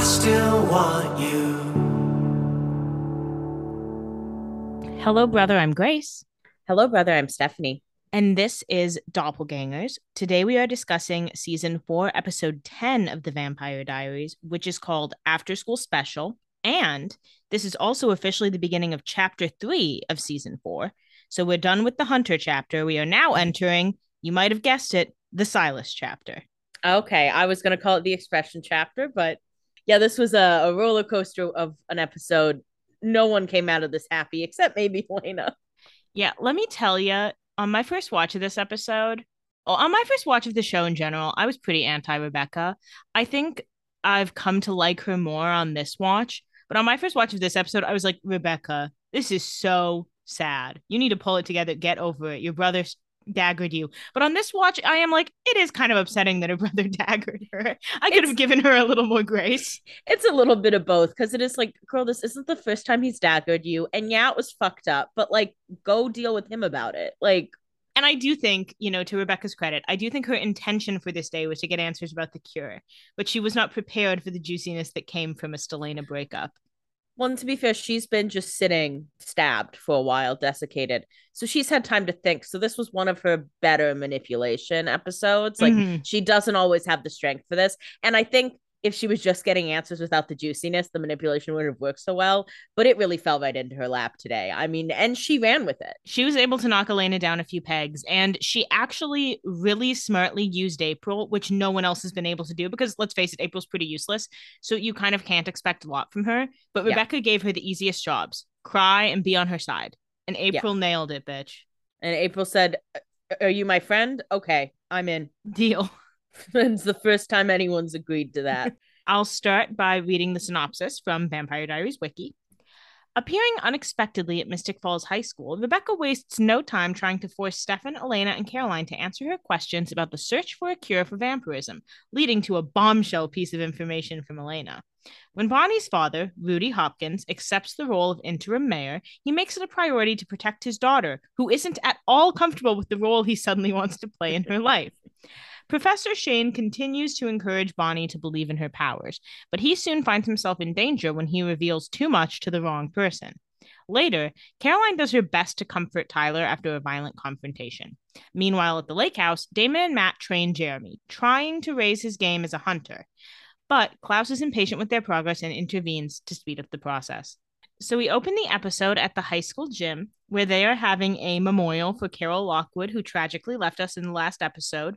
I still want you. Hello, brother. I'm Grace. Hello, brother. I'm Stephanie. And this is Doppelgangers. Today we are discussing season four, episode 10 of The Vampire Diaries, which is called After School Special. And this is also officially the beginning of chapter three of season four. So we're done with the Hunter chapter. We are now entering, you might have guessed it, the Silas chapter. Okay, I was going to call it the expression chapter, but yeah, this was a, a roller coaster of an episode. No one came out of this happy except maybe Elena. Yeah, let me tell you, on my first watch of this episode, well, on my first watch of the show in general, I was pretty anti Rebecca. I think I've come to like her more on this watch. But on my first watch of this episode, I was like, Rebecca, this is so sad. You need to pull it together, get over it. Your brother daggered you. But on this watch, I am like, it is kind of upsetting that her brother daggered her. I could It's- have given her a little more grace. It's a little bit of both because it is like, girl, this isn't the first time he's daggered you. And yeah, it was fucked up, but like, go deal with him about it. Like, And I do think, you know, to Rebecca's credit, I do think her intention for this day was to get answers about the cure, but she was not prepared for the juiciness that came from a Stelena breakup. Well, and to be fair, she's been just sitting stabbed for a while, desiccated. So she's had time to think. So this was one of her better manipulation episodes. Like Mhm. she doesn't always have the strength for this. And I think if she was just getting answers without the juiciness, the manipulation wouldn't have worked so well. But it really fell right into her lap today. I mean, and she ran with it. she was able to knock Elena down a few pegs, and she actually really smartly used April, which no one else has been able to do because let's face it, April's pretty useless. So you kind of can't expect a lot from her. But Yeah. Rebecca gave her the easiest jobs cry and be on her side. And April nailed it, bitch. And April said, Are you my friend? Okay, I'm in. Deal. it's the first time anyone's agreed to that. I'll start by reading the synopsis from Vampire Diaries Wiki. Appearing unexpectedly at Mystic Falls High School, Rebecca wastes no time trying to force Stefan, Elena, and Caroline to answer her questions about the search for a cure for vampirism, leading to a bombshell piece of information from Elena. When Bonnie's father, Rudy Hopkins, accepts the role of interim mayor, he makes it a priority to protect his daughter, who isn't at all comfortable with the role he suddenly wants to play in her life. Professor Shane continues to encourage Bonnie to believe in her powers, but he soon finds himself in danger when he reveals too much to the wrong person. Later, Caroline does her best to comfort Tyler after a violent confrontation. Meanwhile, at the lake house, Damon and Matt train Jeremy, trying to raise his game as a hunter. But Klaus is impatient with their progress and intervenes to speed up the process. So we open the episode at the high school gym where they are having a memorial for Carol Lockwood, who tragically left us in the last episode.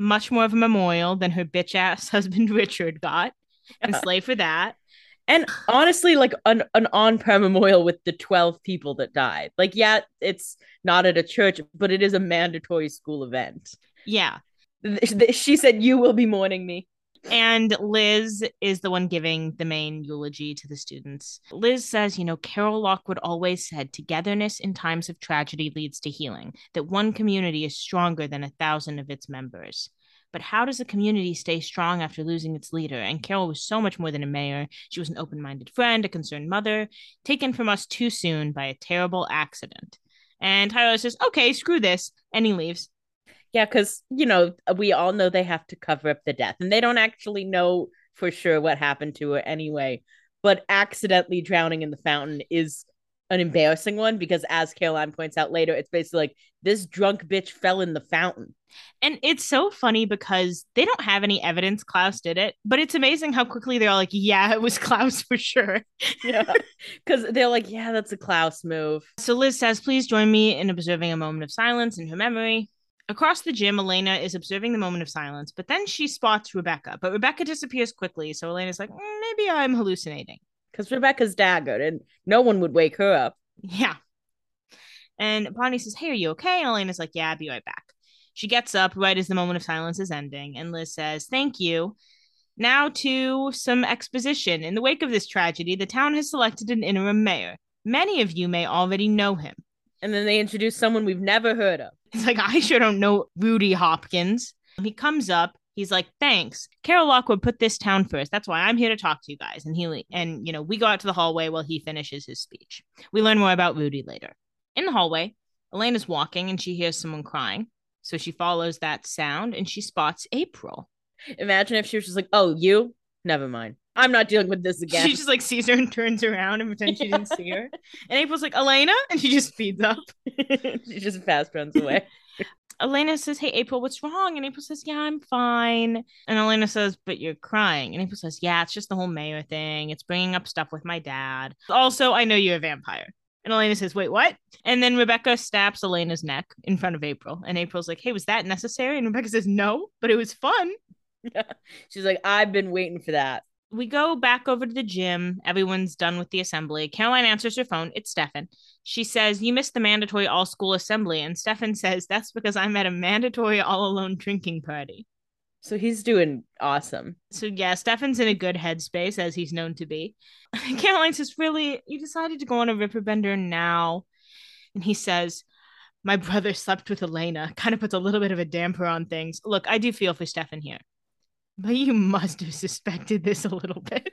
Much more of a memorial than her bitch ass husband Richard got. And slay for that. And honestly, like an, an on prem memorial with the 12 people that died. Like, yeah, it's not at a church, but it is a mandatory school event. Yeah. She said, You will be mourning me. And Liz is the one giving the main eulogy to the students. Liz says, you know, Carol Lockwood always said togetherness in times of tragedy leads to healing, that one community is stronger than a thousand of its members. But how does a community stay strong after losing its leader? And Carol was so much more than a mayor. She was an open minded friend, a concerned mother, taken from us too soon by a terrible accident. And Tyler says, okay, screw this. And he leaves. Yeah, because, you know, we all know they have to cover up the death, and they don't actually know for sure what happened to her anyway. But accidentally drowning in the fountain is an embarrassing one because, as Caroline points out later, it's basically like this drunk bitch fell in the fountain. And it's so funny because they don't have any evidence Klaus did it, but it's amazing how quickly they're all like, yeah, it was Klaus for sure. Yeah. Because they're like, yeah, that's a Klaus move. So Liz says, please join me in observing a moment of silence in her memory. Across the gym, Elena is observing the moment of silence, but then she spots Rebecca. But Rebecca disappears quickly, so Elena's like, "Mm, maybe I'm hallucinating. Because Rebecca's daggered and no one would wake her up. Yeah. And Bonnie says, Hey, are you okay? And Elena's like, Yeah, I'll be right back. She gets up right as the moment of silence is ending, and Liz says, Thank you. Now to some exposition. In the wake of this tragedy, the town has selected an interim mayor. Many of you may already know him. And then they introduce someone we've never heard of. He's like, I sure don't know Rudy Hopkins. He comes up. He's like, thanks. Carol Lockwood put this town first. That's why I'm here to talk to you guys. And he and you know, we go out to the hallway while he finishes his speech. We learn more about Rudy later. In the hallway, Elena is walking and she hears someone crying. So she follows that sound and she spots April. Imagine if she was just like, oh, you? Never mind. I'm not dealing with this again. She just like sees her and turns around and pretends she didn't see her. And April's like, Elena? And she just speeds up. she just fast runs away. Elena says, Hey, April, what's wrong? And April says, Yeah, I'm fine. And Elena says, But you're crying. And April says, Yeah, it's just the whole mayor thing. It's bringing up stuff with my dad. Also, I know you're a vampire. And Elena says, Wait, what? And then Rebecca snaps Elena's neck in front of April. And April's like, Hey, was that necessary? And Rebecca says, No, but it was fun. She's like, I've been waiting for that. We go back over to the gym. Everyone's done with the assembly. Caroline answers her phone. It's Stefan. She says, You missed the mandatory all school assembly. And Stefan says, That's because I'm at a mandatory all alone drinking party. So he's doing awesome. So, yeah, Stefan's in a good headspace, as he's known to be. Caroline says, Really? You decided to go on a riverbender now? And he says, My brother slept with Elena. Kind of puts a little bit of a damper on things. Look, I do feel for Stefan here. But you must have suspected this a little bit.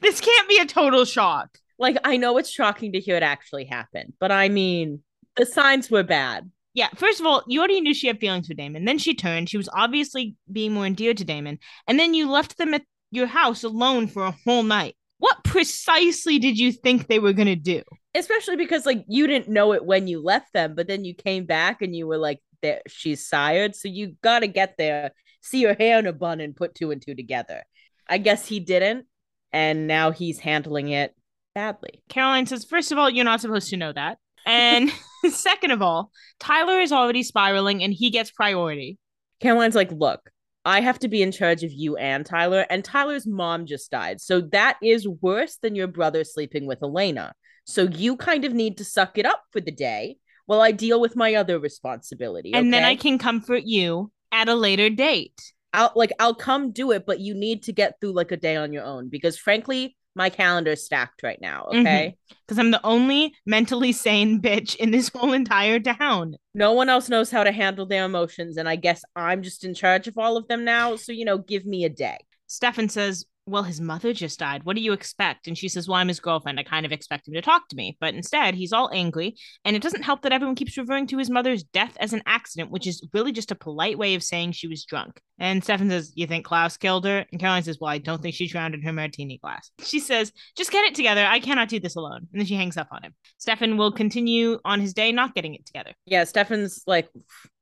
This can't be a total shock. Like, I know it's shocking to hear it actually happen, but I mean, the signs were bad. Yeah, first of all, you already knew she had feelings for Damon. Then she turned. She was obviously being more endeared to Damon. And then you left them at your house alone for a whole night. What precisely did you think they were going to do? Especially because, like, you didn't know it when you left them, but then you came back and you were like, she's sired. So you got to get there see your hair in a bun and put two and two together. I guess he didn't, and now he's handling it badly. Caroline says, first of all, you're not supposed to know that. And second of all, Tyler is already spiraling and he gets priority. Caroline's like, look, I have to be in charge of you and Tyler, and Tyler's mom just died. So that is worse than your brother sleeping with Elena. So you kind of need to suck it up for the day while I deal with my other responsibility. And okay? then I can comfort you at a later date. I'll like I'll come do it, but you need to get through like a day on your own because frankly, my calendar is stacked right now. Okay. Because mm-hmm. I'm the only mentally sane bitch in this whole entire town. No one else knows how to handle their emotions. And I guess I'm just in charge of all of them now. So, you know, give me a day. Stefan says, well, his mother just died. What do you expect? And she says, Well, I'm his girlfriend. I kind of expect him to talk to me. But instead, he's all angry. And it doesn't help that everyone keeps referring to his mother's death as an accident, which is really just a polite way of saying she was drunk. And Stefan says, You think Klaus killed her? And Caroline says, Well, I don't think she drowned in her martini glass. She says, Just get it together. I cannot do this alone. And then she hangs up on him. Stefan will continue on his day not getting it together. Yeah, Stefan's like,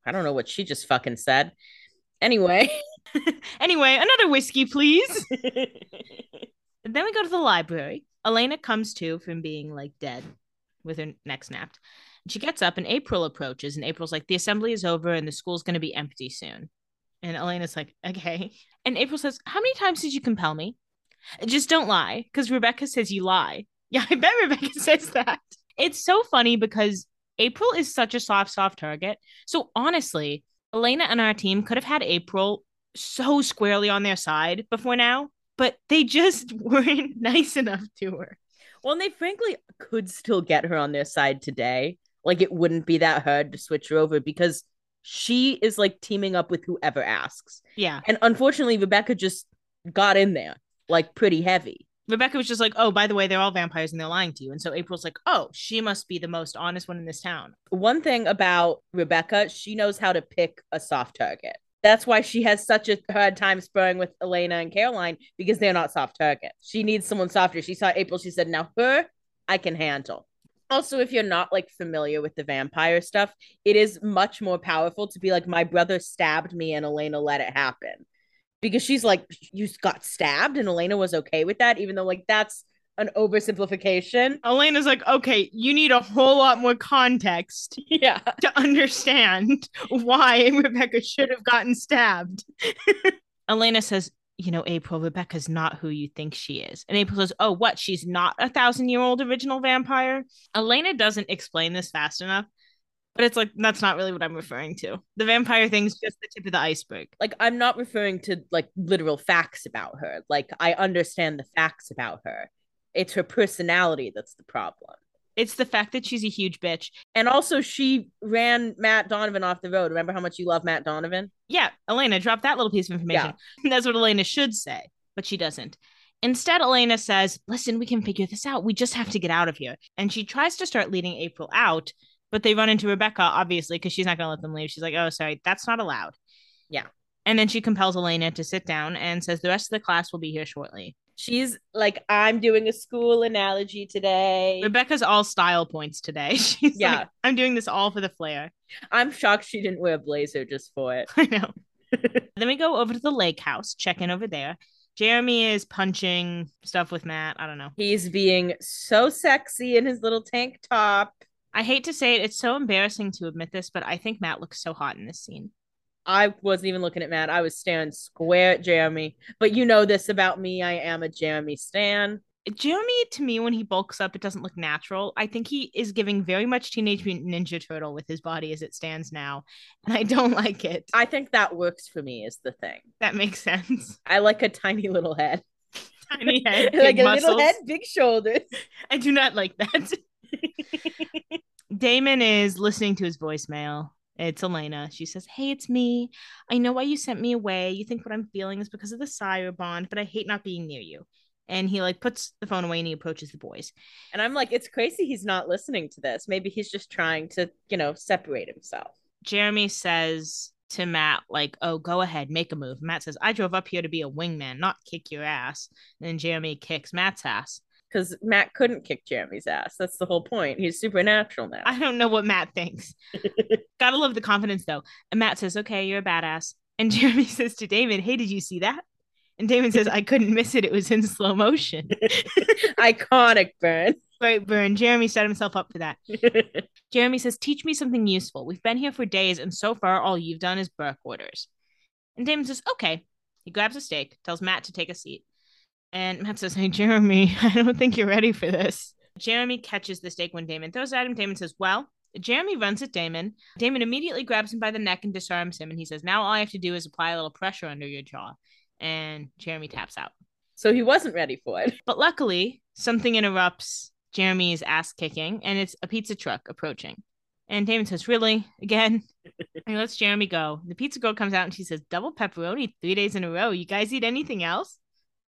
I don't know what she just fucking said. Anyway. anyway, another whiskey, please. then we go to the library. Elena comes to from being like dead with her neck snapped. She gets up and April approaches, and April's like, The assembly is over and the school's going to be empty soon. And Elena's like, Okay. And April says, How many times did you compel me? Just don't lie, because Rebecca says you lie. Yeah, I bet Rebecca says that. It's so funny because April is such a soft, soft target. So honestly, Elena and our team could have had April so squarely on their side before now, but they just weren't nice enough to her. Well, and they frankly could still get her on their side today. Like it wouldn't be that hard to switch her over because she is like teaming up with whoever asks. Yeah. And unfortunately, Rebecca just got in there like pretty heavy. Rebecca was just like, oh, by the way, they're all vampires and they're lying to you. And so April's like, oh, she must be the most honest one in this town. One thing about Rebecca, she knows how to pick a soft target. That's why she has such a hard time spurring with Elena and Caroline because they're not soft targets. She needs someone softer. She saw April, she said, now her, I can handle. Also, if you're not like familiar with the vampire stuff, it is much more powerful to be like, my brother stabbed me and Elena let it happen because she's like, you got stabbed, and Elena was okay with that, even though like that's an oversimplification. Elena's like, okay, you need a whole lot more context, yeah, to understand why Rebecca should have gotten stabbed. Elena says, you know, April, Rebecca's not who you think she is. And April says, oh, what? She's not a thousand year old original vampire? Elena doesn't explain this fast enough. But it's like that's not really what I'm referring to. The vampire thing's just the tip of the iceberg. Like I'm not referring to like literal facts about her. Like I understand the facts about her. It's her personality that's the problem. It's the fact that she's a huge bitch. And also she ran Matt Donovan off the road. Remember how much you love Matt Donovan? Yeah, Elena, drop that little piece of information. Yeah. That's what Elena should say, but she doesn't. Instead, Elena says, Listen, we can figure this out. We just have to get out of here. And she tries to start leading April out, but they run into Rebecca, obviously, because she's not going to let them leave. She's like, oh, sorry, that's not allowed. Yeah. And then she compels Elena to sit down and says the rest of the class will be here shortly. She's like, I'm doing a school analogy today. Rebecca's all style points today. She's Yeah. like, I'm doing this all for the flair. I'm shocked she didn't wear a blazer just for it. I know. then we go over to the lake house, check in over there. Jeremy is punching stuff with Matt. I don't know. He's being so sexy in his little tank top. I hate to say it, it's so embarrassing to admit this, but I think Matt looks so hot in this scene. I wasn't even looking at Matt. I was staring square at Jeremy. But you know this about me. I am a Jeremy stan. Jeremy, to me, when he bulks up, it doesn't look natural. I think he is giving very much Teenage Mutant Ninja Turtle with his body as it stands now. And I don't like it. I think that works for me is the thing. that makes sense. I like a tiny little head. Tiny head, like a muscles. little head, big shoulders. I do not like that. Damon is listening to his voicemail. It's Elena. She says, Hey, it's me. I know why you sent me away. You think what I'm feeling is because of the sire bond, but I hate not being near you. And he like puts the phone away and he approaches the boys. And I'm like, it's crazy he's not listening to this. Maybe he's just trying to, you know, separate himself. Jeremy says to Matt, like, oh, go ahead, make a move. Matt says, I drove up here to be a wingman, not kick your ass. And then Jeremy kicks Matt's ass. Because Matt couldn't kick Jeremy's ass. That's the whole point. He's supernatural now. I don't know what Matt thinks. Gotta love the confidence though. And Matt says, okay, you're a badass. And Jeremy says to Damon, hey, did you see that? And Damon says, I couldn't miss it. It was in slow motion. Iconic burn. Right, Burn. Jeremy set himself up for that. Jeremy says, Teach me something useful. We've been here for days, and so far, all you've done is bark orders. And Damon says, Okay. He grabs a steak, tells Matt to take a seat. And Matt says, Hey, Jeremy, I don't think you're ready for this. Jeremy catches the steak when Damon throws it at him. Damon says, Well, Jeremy runs at Damon. Damon immediately grabs him by the neck and disarms him. And he says, Now all I have to do is apply a little pressure under your jaw. And Jeremy taps out. so he wasn't ready for it. But luckily, something interrupts Jeremy's ass kicking, and it's a pizza truck approaching. And Damon says, Really? Again? and he lets Jeremy go. The pizza girl comes out and she says, Double pepperoni three days in a row. You guys eat anything else?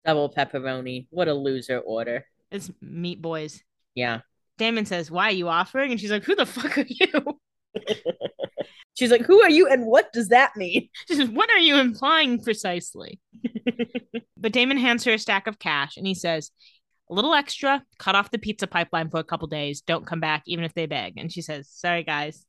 Double pepperoni. What a loser order. It's meat boys. Yeah. Damon says, Why are you offering? And she's like, Who the fuck are you? She's like, Who are you and what does that mean? She says, What are you implying precisely? but Damon hands her a stack of cash and he says, A little extra, cut off the pizza pipeline for a couple days. Don't come back, even if they beg. And she says, Sorry, guys.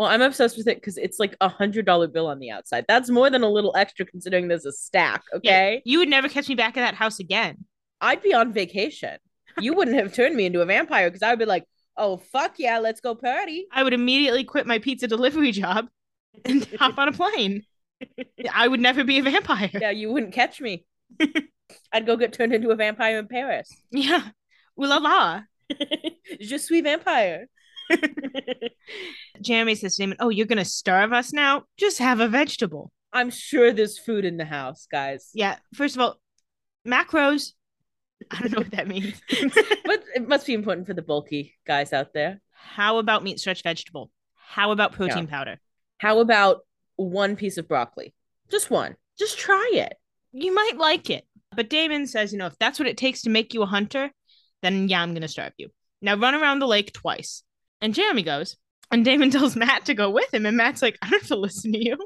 Well, I'm obsessed with it because it's like a hundred dollar bill on the outside. That's more than a little extra considering there's a stack. Okay. You would never catch me back at that house again. I'd be on vacation. You wouldn't have turned me into a vampire because I would be like, oh fuck yeah, let's go party. I would immediately quit my pizza delivery job and hop on a plane. I would never be a vampire. Yeah, you wouldn't catch me. I'd go get turned into a vampire in Paris. Yeah. Ooh la la. Je suis vampire. Jeremy says to Damon, Oh, you're going to starve us now? Just have a vegetable. I'm sure there's food in the house, guys. Yeah. First of all, macros. I don't know what that means. but it must be important for the bulky guys out there. How about meat stretch vegetable? How about protein powder? How about one piece of broccoli? Just one. Just try it. You might like it. But Damon says, you know, if that's what it takes to make you a hunter, then yeah, I'm going to starve you. Now run around the lake twice. And Jeremy goes, and Damon tells Matt to go with him. And Matt's like, I don't have to listen to you.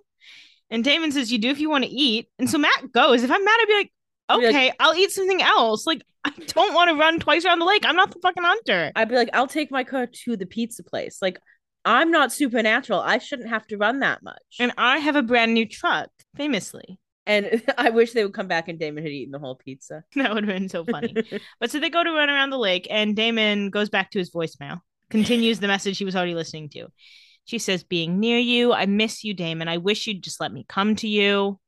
And Damon says, You do if you want to eat. And so Matt goes. If I'm Matt, I'd be like, I'd be like- Okay, I'll eat something else. Like, I don't want to run twice around the lake. I'm not the fucking hunter. I'd be like, I'll take my car to the pizza place. Like, I'm not supernatural. I shouldn't have to run that much. And I have a brand new truck, famously. And I wish they would come back and Damon had eaten the whole pizza. That would have been so funny. But so they go to run around the lake, and Damon goes back to his voicemail, continues the message he was already listening to. She says, Being near you, I miss you, Damon. I wish you'd just let me come to you.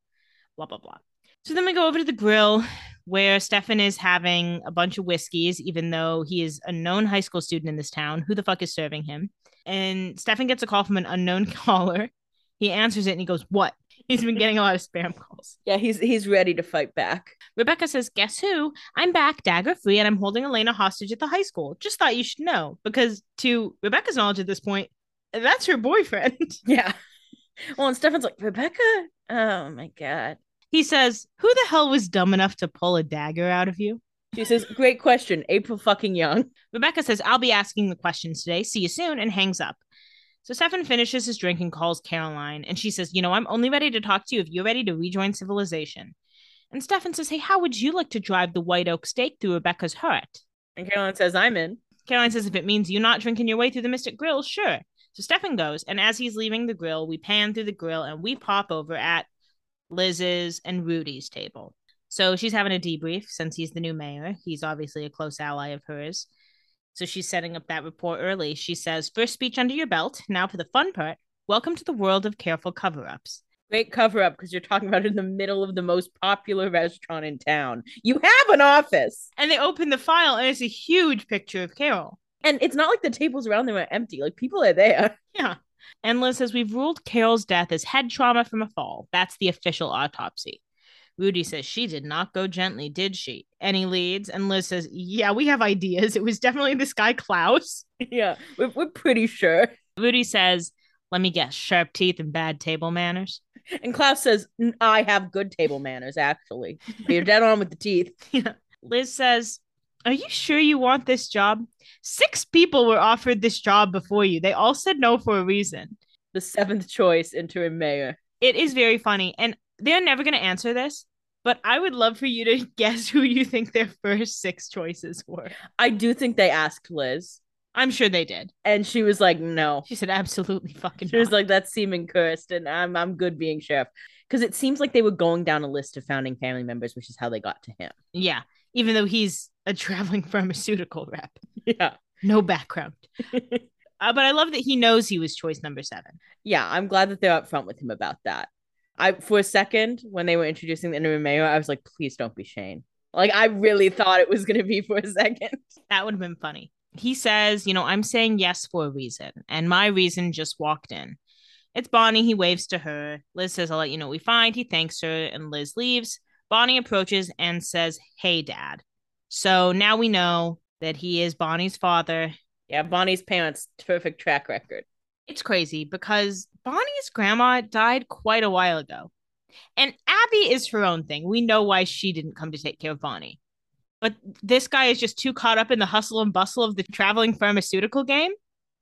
Blah, blah, blah. So then we go over to the grill where Stefan is having a bunch of whiskeys, even though he is a known high school student in this town. Who the fuck is serving him? And Stefan gets a call from an unknown caller. He answers it and he goes, What? He's been getting a lot of spam calls. Yeah, he's he's ready to fight back. Rebecca says, Guess who? I'm back, dagger free, and I'm holding Elena hostage at the high school. Just thought you should know. Because to Rebecca's knowledge at this point, that's her boyfriend. Yeah. Well, and Stefan's like, Rebecca? Oh my god. He says, Who the hell was dumb enough to pull a dagger out of you? She says, Great question. April fucking Young. Rebecca says, I'll be asking the questions today. See you soon, and hangs up. So Stefan finishes his drink and calls Caroline, and she says, You know, I'm only ready to talk to you if you're ready to rejoin civilization. And Stefan says, Hey, how would you like to drive the White Oak Stake through Rebecca's heart? And Caroline says, I'm in. Caroline says, If it means you not drinking your way through the Mystic Grill, sure. So Stefan goes, and as he's leaving the grill, we pan through the grill and we pop over at Liz's and Rudy's table. So she's having a debrief since he's the new mayor. He's obviously a close ally of hers. So she's setting up that report early. She says, First speech under your belt. Now for the fun part. Welcome to the world of careful cover ups. Great cover up because you're talking about it in the middle of the most popular restaurant in town. You have an office. And they open the file, and it's a huge picture of Carol. And it's not like the tables around them are empty. Like people are there. Yeah. And Liz says, We've ruled Carol's death as head trauma from a fall. That's the official autopsy. Rudy says, She did not go gently, did she? Any leads? And Liz says, Yeah, we have ideas. It was definitely this guy, Klaus. yeah, we're, we're pretty sure. Rudy says, Let me guess, sharp teeth and bad table manners. And Klaus says, I have good table manners, actually. But you're dead on with the teeth. Yeah. Liz says, Are you sure you want this job? Six people were offered this job before you. They all said no for a reason. The seventh choice interim mayor. It is very funny. And they're never going to answer this, but I would love for you to guess who you think their first six choices were. I do think they asked Liz. I'm sure they did. And she was like, no. She said, absolutely fucking She was like, that's seeming cursed, and I'm I'm good being sheriff. Because it seems like they were going down a list of founding family members, which is how they got to him. Yeah. Even though he's a traveling pharmaceutical rep. Yeah. No background. uh, but I love that he knows he was choice number seven. Yeah, I'm glad that they're upfront with him about that. I for a second when they were introducing the interim mayor, I was like, please don't be Shane. Like I really thought it was gonna be for a second. That would have been funny. He says, you know, I'm saying yes for a reason, and my reason just walked in. It's Bonnie. He waves to her. Liz says, I'll let you know what we find. He thanks her, and Liz leaves. Bonnie approaches and says, Hey, dad. So now we know that he is Bonnie's father. Yeah, Bonnie's parents, perfect track record. It's crazy because Bonnie's grandma died quite a while ago. And Abby is her own thing. We know why she didn't come to take care of Bonnie. But this guy is just too caught up in the hustle and bustle of the traveling pharmaceutical game.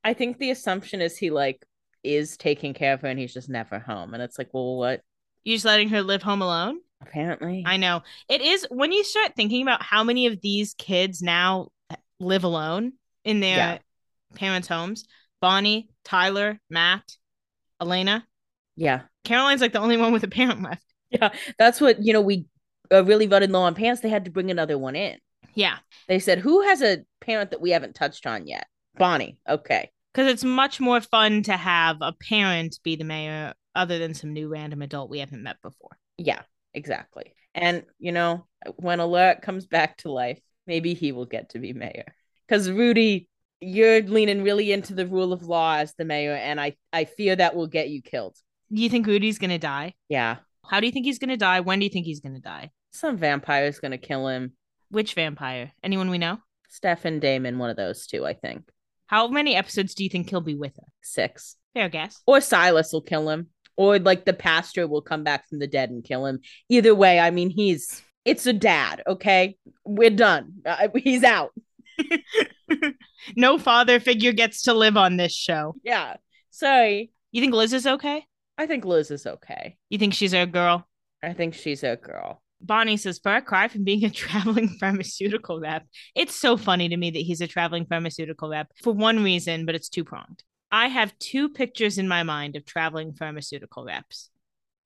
I think the assumption is he like is taking care of her and he's just never home. And it's like, well, what? You're just letting her live home alone? Apparently. I know. It is when you start thinking about how many of these kids now live alone in their Yeah. parents' homes. Bonnie, Tyler, Matt, Elena. yeah. Caroline's like the only one with a parent left. Yeah. That's what, you know, we uh, really running low on pants. They had to bring another one in. Yeah. They said, who has a parent that we haven't touched on yet? Bonnie. Okay. Because it's much more fun to have a parent be the mayor other than some new random adult we haven't met before. Yeah, exactly. And, you know, when Alaric comes back to life, maybe he will get to be mayor. Because Rudy, you're leaning really into the rule of law as the mayor, and I, I fear that will get you killed. Do you think Rudy's to die? Yeah. How do you think he's to die? When do you think he's to die? Some vampire's to kill him. Which vampire? Anyone we know? Stefan Damon, one of those two, I think. How many episodes do you think he'll be with us? Six. Fair guess. Or Silas will kill him. Or like the pastor will come back from the dead and kill him. Either way, I mean, he's it's a dad, okay? We're done. Uh, he's out. no father figure gets to live on this show. Yeah. Sorry. You think Liz is okay? I think Liz is okay. You think she's a girl? I think she's a girl. Bonnie says, far cry from being a traveling pharmaceutical rep. It's so funny to me that he's a traveling pharmaceutical rep for one reason, but it's two pronged. I have two pictures in my mind of traveling pharmaceutical reps.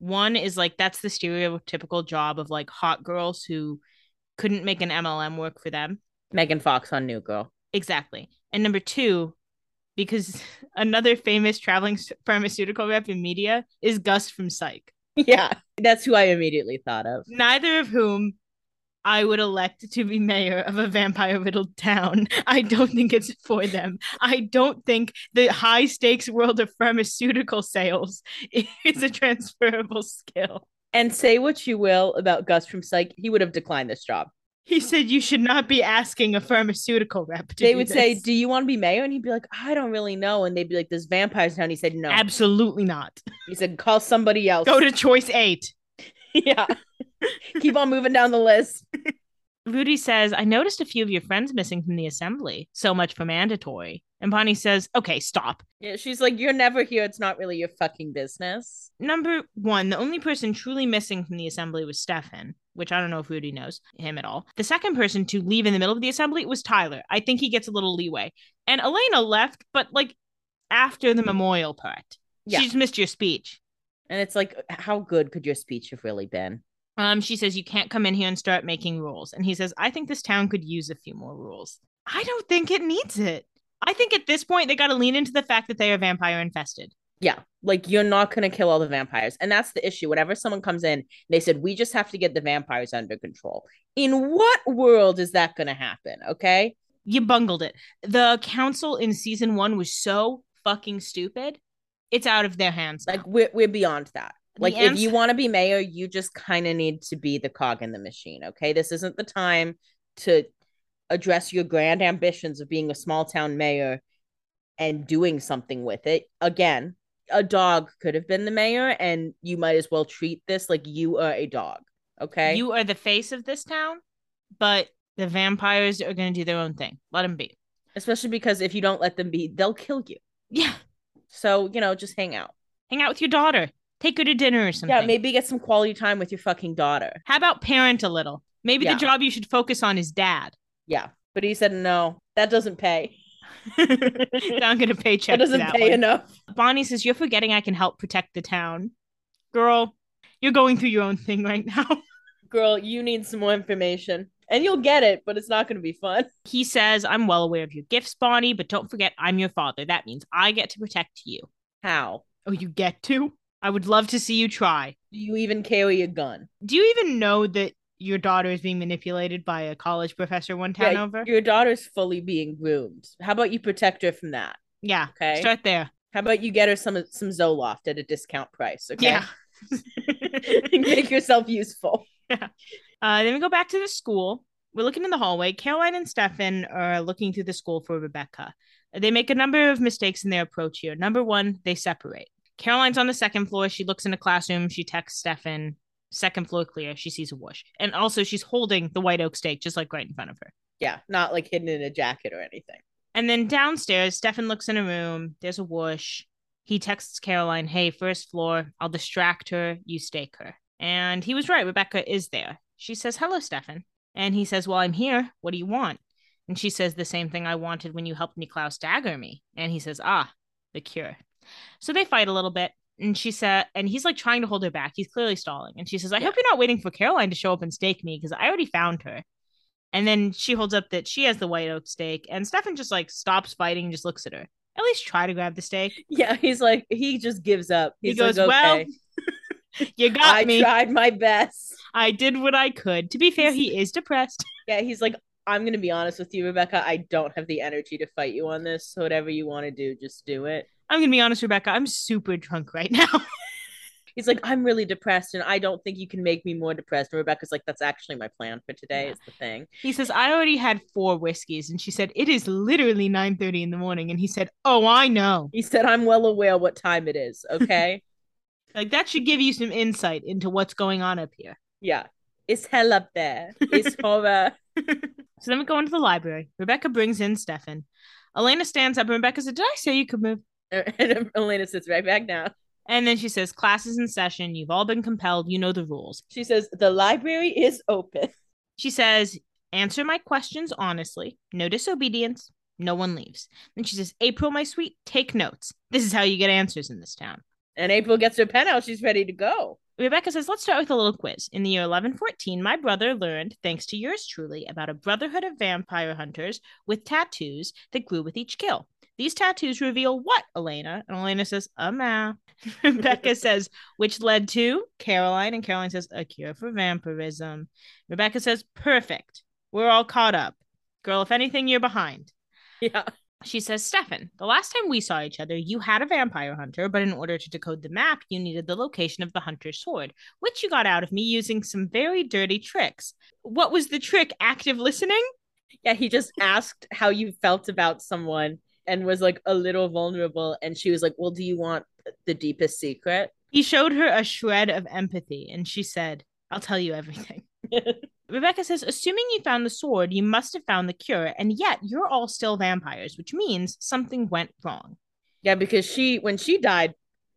One is like that's the stereotypical job of like hot girls who couldn't make an MLM work for them. Megan Fox on New Girl. Exactly. And number two, because another famous traveling pharmaceutical rep in media is Gus from Psych. Yeah. That's who I immediately thought of. neither of whom I would elect to be mayor of a vampire riddled town. I don't think it's for them. I don't think the high stakes world of pharmaceutical sales is a transferable skill. And say what you will about Gus from Psych, he would have declined this job. He said you should not be asking a pharmaceutical rep. They do would say. Do you want to be mayor? And he'd be like, I don't really know. And they'd be like, "This vampires town. He said, No. Absolutely not. he said, Call somebody else. Go to choice eight. yeah. Keep on moving down the list. Rudy says, I noticed a few of your friends missing from the assembly. So much for mandatory. And Bonnie says, Okay, stop. Yeah, she's like, You're never here. It's not really your fucking business. Number one, the only person truly missing from the assembly was Stefan, which I don't know if Rudy knows him at all. The second person to leave in the middle of the assembly was Tyler. I think he gets a little leeway. And Elena left, but like after the memorial part. Yeah. She just missed your speech. And it's like, how good could your speech have really been? Um, she says you can't come in here and start making rules. And he says, I think this town could use a few more rules. I don't think it needs it. I think at this point they got to lean into the fact that they are vampire infested. Yeah, like you're not going to kill all the vampires. And that's the issue. Whenever someone comes in, they said, we just have to get the vampires under control. In what world is that going to happen? Okay. You bungled it. The council in season one was so fucking stupid. It's out of their hands. Like we're, we're beyond that. Like if you want to be mayor, you just kind of need to be the cog in the machine. Okay. This isn't the time to address your grand ambitions of being a small town mayor and doing something with it. Again, a dog could have been the mayor, and you might as well treat this like you are a dog. Okay. You are the face of this town, but the vampires are going to do their own thing. Let them be. Especially because if you don't let them be, they'll kill you. Yeah. So, you know, just hang out. Hang out with your daughter. Take her to dinner or something. Yeah, maybe get some quality time with your fucking daughter. How about parent a little? Maybe Yeah. the job you should focus on is dad. Yeah. But he said, no, that doesn't pay. I'm going to pay check. That doesn't that pay one. enough. Bonnie says, You're forgetting I can help protect the town. Girl, you're going through your own thing right now. Girl, you need some more information. And you'll get it, but it's not going to be fun. He says, I'm well aware of your gifts, Bonnie, but don't forget I'm your father. That means I get to protect you. How? Oh, you get to? I would love to see you try. Do you even carry a gun? Do you even know that your daughter is being manipulated by a college professor one town Yeah, over? Your daughter's fully being groomed. How about you protect her from that? Yeah. Okay. Start there. How about you get her some some Zoloft at a discount price? Okay. Yeah. Make yourself useful. Uh, then we go back to the school. We're looking in the hallway. Caroline and Stefan are looking through the school for Rebecca. They make a number of mistakes in their approach here. Number one, they separate. Caroline's on the second floor. She looks in a classroom. She texts Stefan, second floor clear. She sees a whoosh. And also, she's holding the white oak stake just like right in front of her. Yeah, not like hidden in a jacket or anything. And then downstairs, Stefan looks in a room. There's a whoosh. He texts Caroline, hey, first floor, I'll distract her. You stake her. And he was right. Rebecca is there. She says, hello, Stefan. And he says, well, I'm here. What do you want? And she says, the same thing I wanted when you helped Niklaus dagger me. And he says, ah, the cure. So they fight a little bit. And she said, and he's like trying to hold her back. He's clearly stalling. And she says, I Yeah. hope you're not waiting for Caroline to show up and stake me because I already found her. And then she holds up that she has the white oak stake, and Stefan just like stops fighting and just looks at her. At least try to grab the stake. Yeah, he's like he just gives up. He goes, like, "Well, You got I me. tried my best. I did what I could. To be fair, he is depressed. Yeah, he's like, I'm gonna be honest with you, Rebecca. I don't have the energy to fight you on this. So whatever you want to do, just do it. I'm gonna be honest, Rebecca. I'm super drunk right now. He's like, I'm really depressed, and I don't think you can make me more depressed. And Rebecca's like, that's actually my plan for today. Yeah. Is the thing. he says, I already had four whiskeys, and she said, It is literally 9:30 in the morning. And he said, Oh, I know. He said, I'm well aware what time it is. Okay. Like that should give you some insight into what's going on up here. yeah, it's hell up there. It's horror. So then we go into the library. Rebecca brings in Stefan. Elena stands up and Rebecca said, Did I say you could move? and Elena sits right back down. And then she says, Class is in session. You've all been compelled. You know the rules. She says, the library is open. She says, Answer my questions honestly. No disobedience. No one leaves. Then she says, April, my sweet, take notes. This is how you get answers in this town. And April gets her pen out. She's ready to go. Rebecca says, Let's start with a little quiz. In the year 1114, my brother learned, thanks to yours truly, about a brotherhood of vampire hunters with tattoos that grew with each kill. These tattoos reveal what, Elena? And Elena says, a mouth. Rebecca says, which led to Caroline. And Caroline says, a cure for vampirism. Rebecca says, perfect. We're all caught up. Girl, if anything, you're behind. Yeah. She says, Stefan, the last time we saw each other, you had a vampire hunter, but in order to decode the map, you needed the location of the hunter's sword, which you got out of me using some very dirty tricks. What was the trick? Active listening? Yeah, he just asked how you felt about someone and was like a little vulnerable. And she was like, Well, do you want the deepest secret? He showed her a shred of empathy, and she said, I'll tell you everything. Rebecca says, assuming you found the sword, you must have found the cure, and yet you're all still vampires, which means something went wrong. Yeah, because she when she died,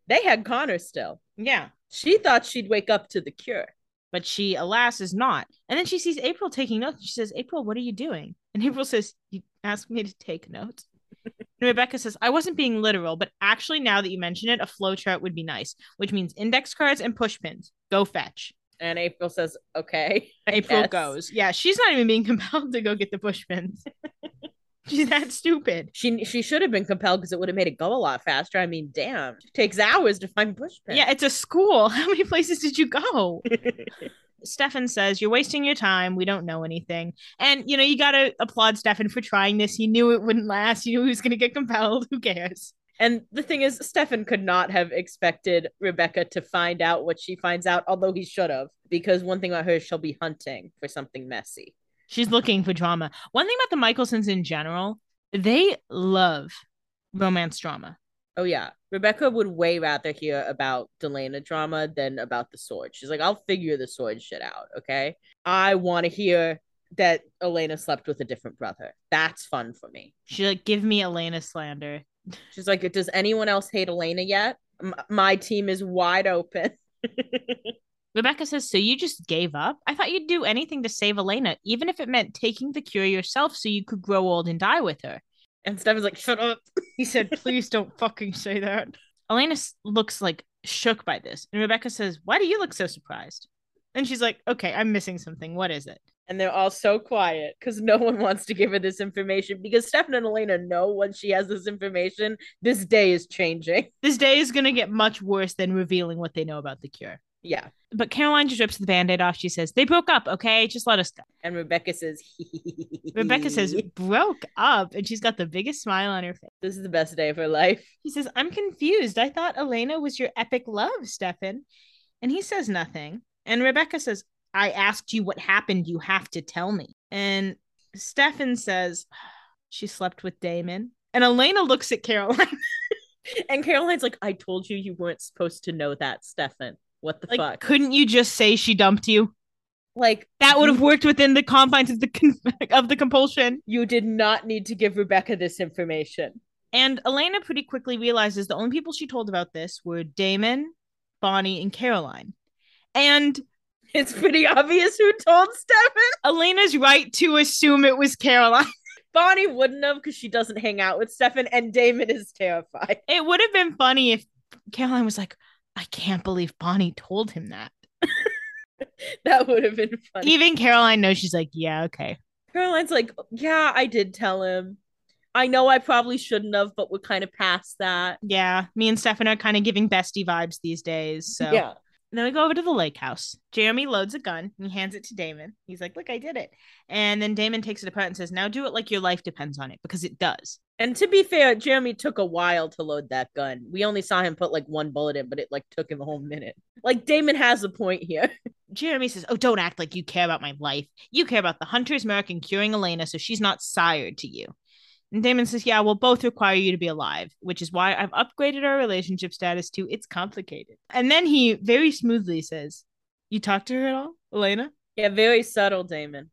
they had Connor still. Yeah. She thought she'd wake up to the cure. But she, alas, is not. And then she sees April taking notes. She says, April, what are you doing? And April says, You asked me to take notes. and Rebecca says, I wasn't being literal, but actually, now that you mention it, a flowchart would be nice, which means index cards and push pins. Go fetch. And April says, "Okay." I April guess. goes. Yeah, she's not even being compelled to go get the push pins. she's that stupid. She she should have been compelled because it would have made it go a lot faster. I mean, damn, it takes hours to find push pins. Yeah, it's a school. How many places did you go? Stefan says, You're wasting your time. We don't know anything. And, you know, you got to applaud Stefan for trying this. He knew it wouldn't last. He knew he was going to get compelled. Who cares? And the thing is, Stefan could not have expected Rebecca to find out what she finds out, although he should have, because one thing about her is she'll be hunting for something messy. She's looking for drama. One thing about the Mikaelsons in general, they love romance drama. Oh yeah, Rebecca would way rather hear about Delena drama than about the sword. She's like, I'll figure the sword shit out. Okay, I want to hear that Elena slept with a different brother. That's fun for me. She's like, Give me Elena slander. She's like, does anyone else hate Elena yet? M- my team is wide open. Rebecca says, So you just gave up? I thought you'd do anything to save Elena, even if it meant taking the cure yourself so you could grow old and die with her. and Stefan's like, shut up. He said, Please don't fucking say that. Elena looks like shook by this. And Rebecca says, Why do you look so surprised? And she's like, Okay, I'm missing something. What is it? And they're all so quiet because no one wants to give her this information because Stefan and Elena know once she has this information, this day is changing. This day is going to get much worse than revealing what they know about the cure. Yeah. But Caroline just rips the band aid off. She says, They broke up, okay? Just let us go. And Rebecca says, Rebecca says, Broke up. And she's got the biggest smile on her face. This is the best day of her life. He says, I'm confused. I thought Elena was your epic love, Stefan. And he says nothing. And Rebecca says, I asked you what happened. You have to tell me. And Stefan says, She slept with Damon. And Elena looks at Caroline. And Caroline's like, I told you you weren't supposed to know that, Stefan. What the like, fuck? couldn't you just say she dumped you? Like, That would have worked within the confines of the con- of the compulsion. you did not need to give Rebecca this information. And Elena pretty quickly realizes the only people she told about this were Damon, Bonnie, and Caroline. And It's pretty obvious who told Stefan. Elena's right to assume it was Caroline. Bonnie wouldn't have because she doesn't hang out with Stefan, and Damon is terrified. It would have been funny if Caroline was like, I can't believe Bonnie told him that. That would have been funny. Even Caroline knows she's like, yeah, okay. Caroline's like, yeah, I did tell him. I know I probably shouldn't have, but we're kind of past that. Yeah, me and Stefan are kind of giving bestie vibes these days. So Yeah. Then we go over to the lake house. Jeremy loads a gun. And he hands it to Damon. He's like, look, I did it. And then Damon takes it apart and says, now do it like your life depends on it because it does. And to be fair, Jeremy took a while to load that gun. We only saw him put like one bullet in, but it like took him a whole minute. Like Damon has a point here. Jeremy says, Oh, don't act like you care about my life. You care about the hunter's mark and curing Elena so she's not sired to you. And Damon says, Yeah, we'll both require you to be alive, which is why I've upgraded our relationship status to it's complicated. And then he very smoothly says, You talked to her at all, Elena? Yeah, very subtle, Damon.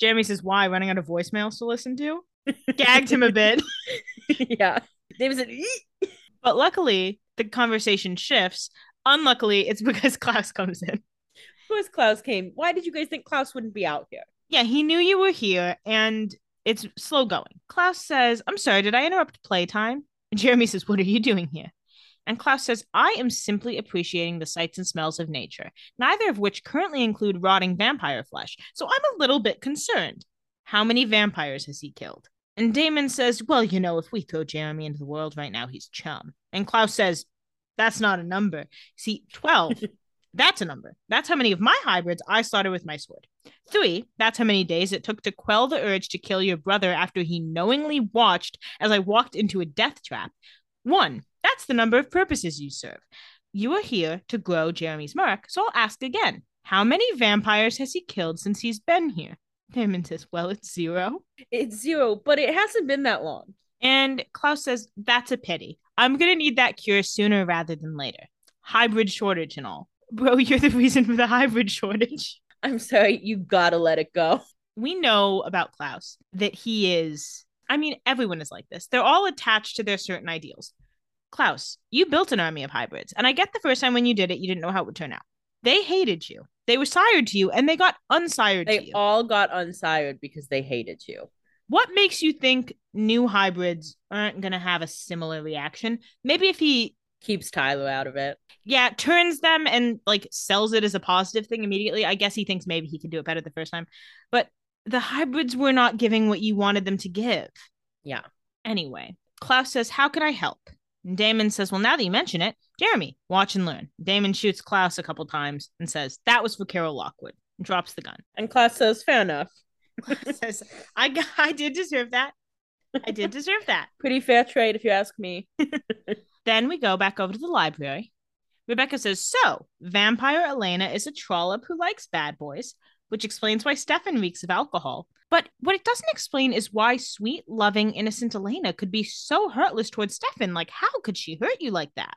Jeremy says, Why? Running out of voicemails to listen to? Gagged him a bit. yeah. Damon said, "Eek." But luckily, the conversation shifts. Unluckily, it's because Klaus comes in. Of course, Klaus came. Why did you guys think Klaus wouldn't be out here? Yeah, he knew you were here and it's slow going. Klaus says, I'm sorry, did I interrupt playtime? And Jeremy says, What are you doing here? And Klaus says, I am simply appreciating the sights and smells of nature, neither of which currently include rotting vampire flesh. So I'm a little bit concerned. How many vampires has he killed? And Damon says, Well, you know, if we throw Jeremy into the world right now, he's chum. And Klaus says, That's not a number. See, 12. That's a number. That's how many of my hybrids I slaughtered with my sword. Three, that's how many days it took to quell the urge to kill your brother after he knowingly watched as I walked into a death trap. One, that's the number of purposes you serve. You are here to grow Jeremy's mark, so I'll ask again. How many vampires has he killed since he's been here? Damon says, Well, it's zero. It's zero, but it hasn't been that long. And Klaus says, That's a pity. I'm going to need that cure sooner rather than later. Hybrid shortage and all. Bro, you're the reason for the hybrid shortage. I'm sorry, you gotta let it go. We know about Klaus that he is, I mean, everyone is like this. They're all attached to their certain ideals. Klaus, you built an army of hybrids, and I get the first time when you did it, you didn't know how it would turn out. They hated you. They were sired to you, and they got unsired to They all got unsired because they hated you. what makes you think new hybrids aren't going to have a similar reaction? Maybe if he Keeps Tyler out of it. yeah, turns them and like sells it as a positive thing immediately. I guess he thinks maybe he can do it better the first time. But the hybrids were not giving what you wanted them to give. Yeah. Anyway, Klaus says, How can I help? And Damon says, Well, now that you mention it, Jeremy, watch and learn. Damon shoots Klaus a couple times and says, That was for Carol Lockwood, and drops the gun. And Klaus says, fair enough. says, I, got, I did deserve that. I did deserve that. Pretty fair trade if you ask me. Then we go back over to the library. Rebekah says, So, vampire Elena is a trollop who likes bad boys, which explains why Stefan reeks of alcohol. But what it doesn't explain is why sweet, loving, innocent Elena could be so heartless towards Stefan. Like, how could she hurt you like that?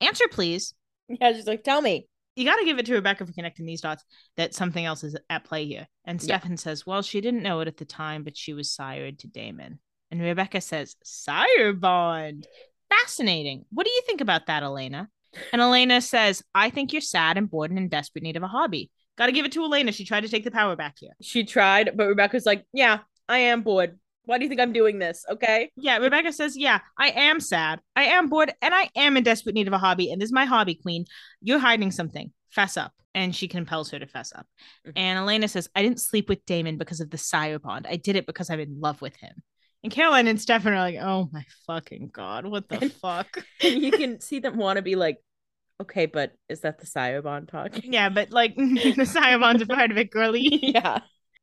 Answer, please. Yeah, she's like, tell me. You got to give it to Rebekah for connecting these dots that something else is at play here. And Yeah. Stefan says, Well, she didn't know it at the time, but she was sired to Damon. And Rebekah says, Sire bond. Fascinating. What do you think about that, Elena? And Elena says, I think you're sad and bored and in desperate need of a hobby. Got to give it to Elena. She tried to take the power back here. She tried, but Rebekah's like, yeah, I am bored. Why do you think I'm doing this? Okay. Yeah, Rebekah says, Yeah, I am sad. I am bored and I am in desperate need of a hobby. And this is my hobby, Queen. You're hiding something. Fess up. And she compels her to fess up. Mhm. And Elena says, I didn't sleep with Damon because of the sire bond. I did it because I'm in love with him. And Caroline and Stefan are like, Oh my fucking God. What the And- fuck? And you can see them want to be like, okay, but is that the Bond talking? yeah, but like the bond's a part of it, girly. yeah.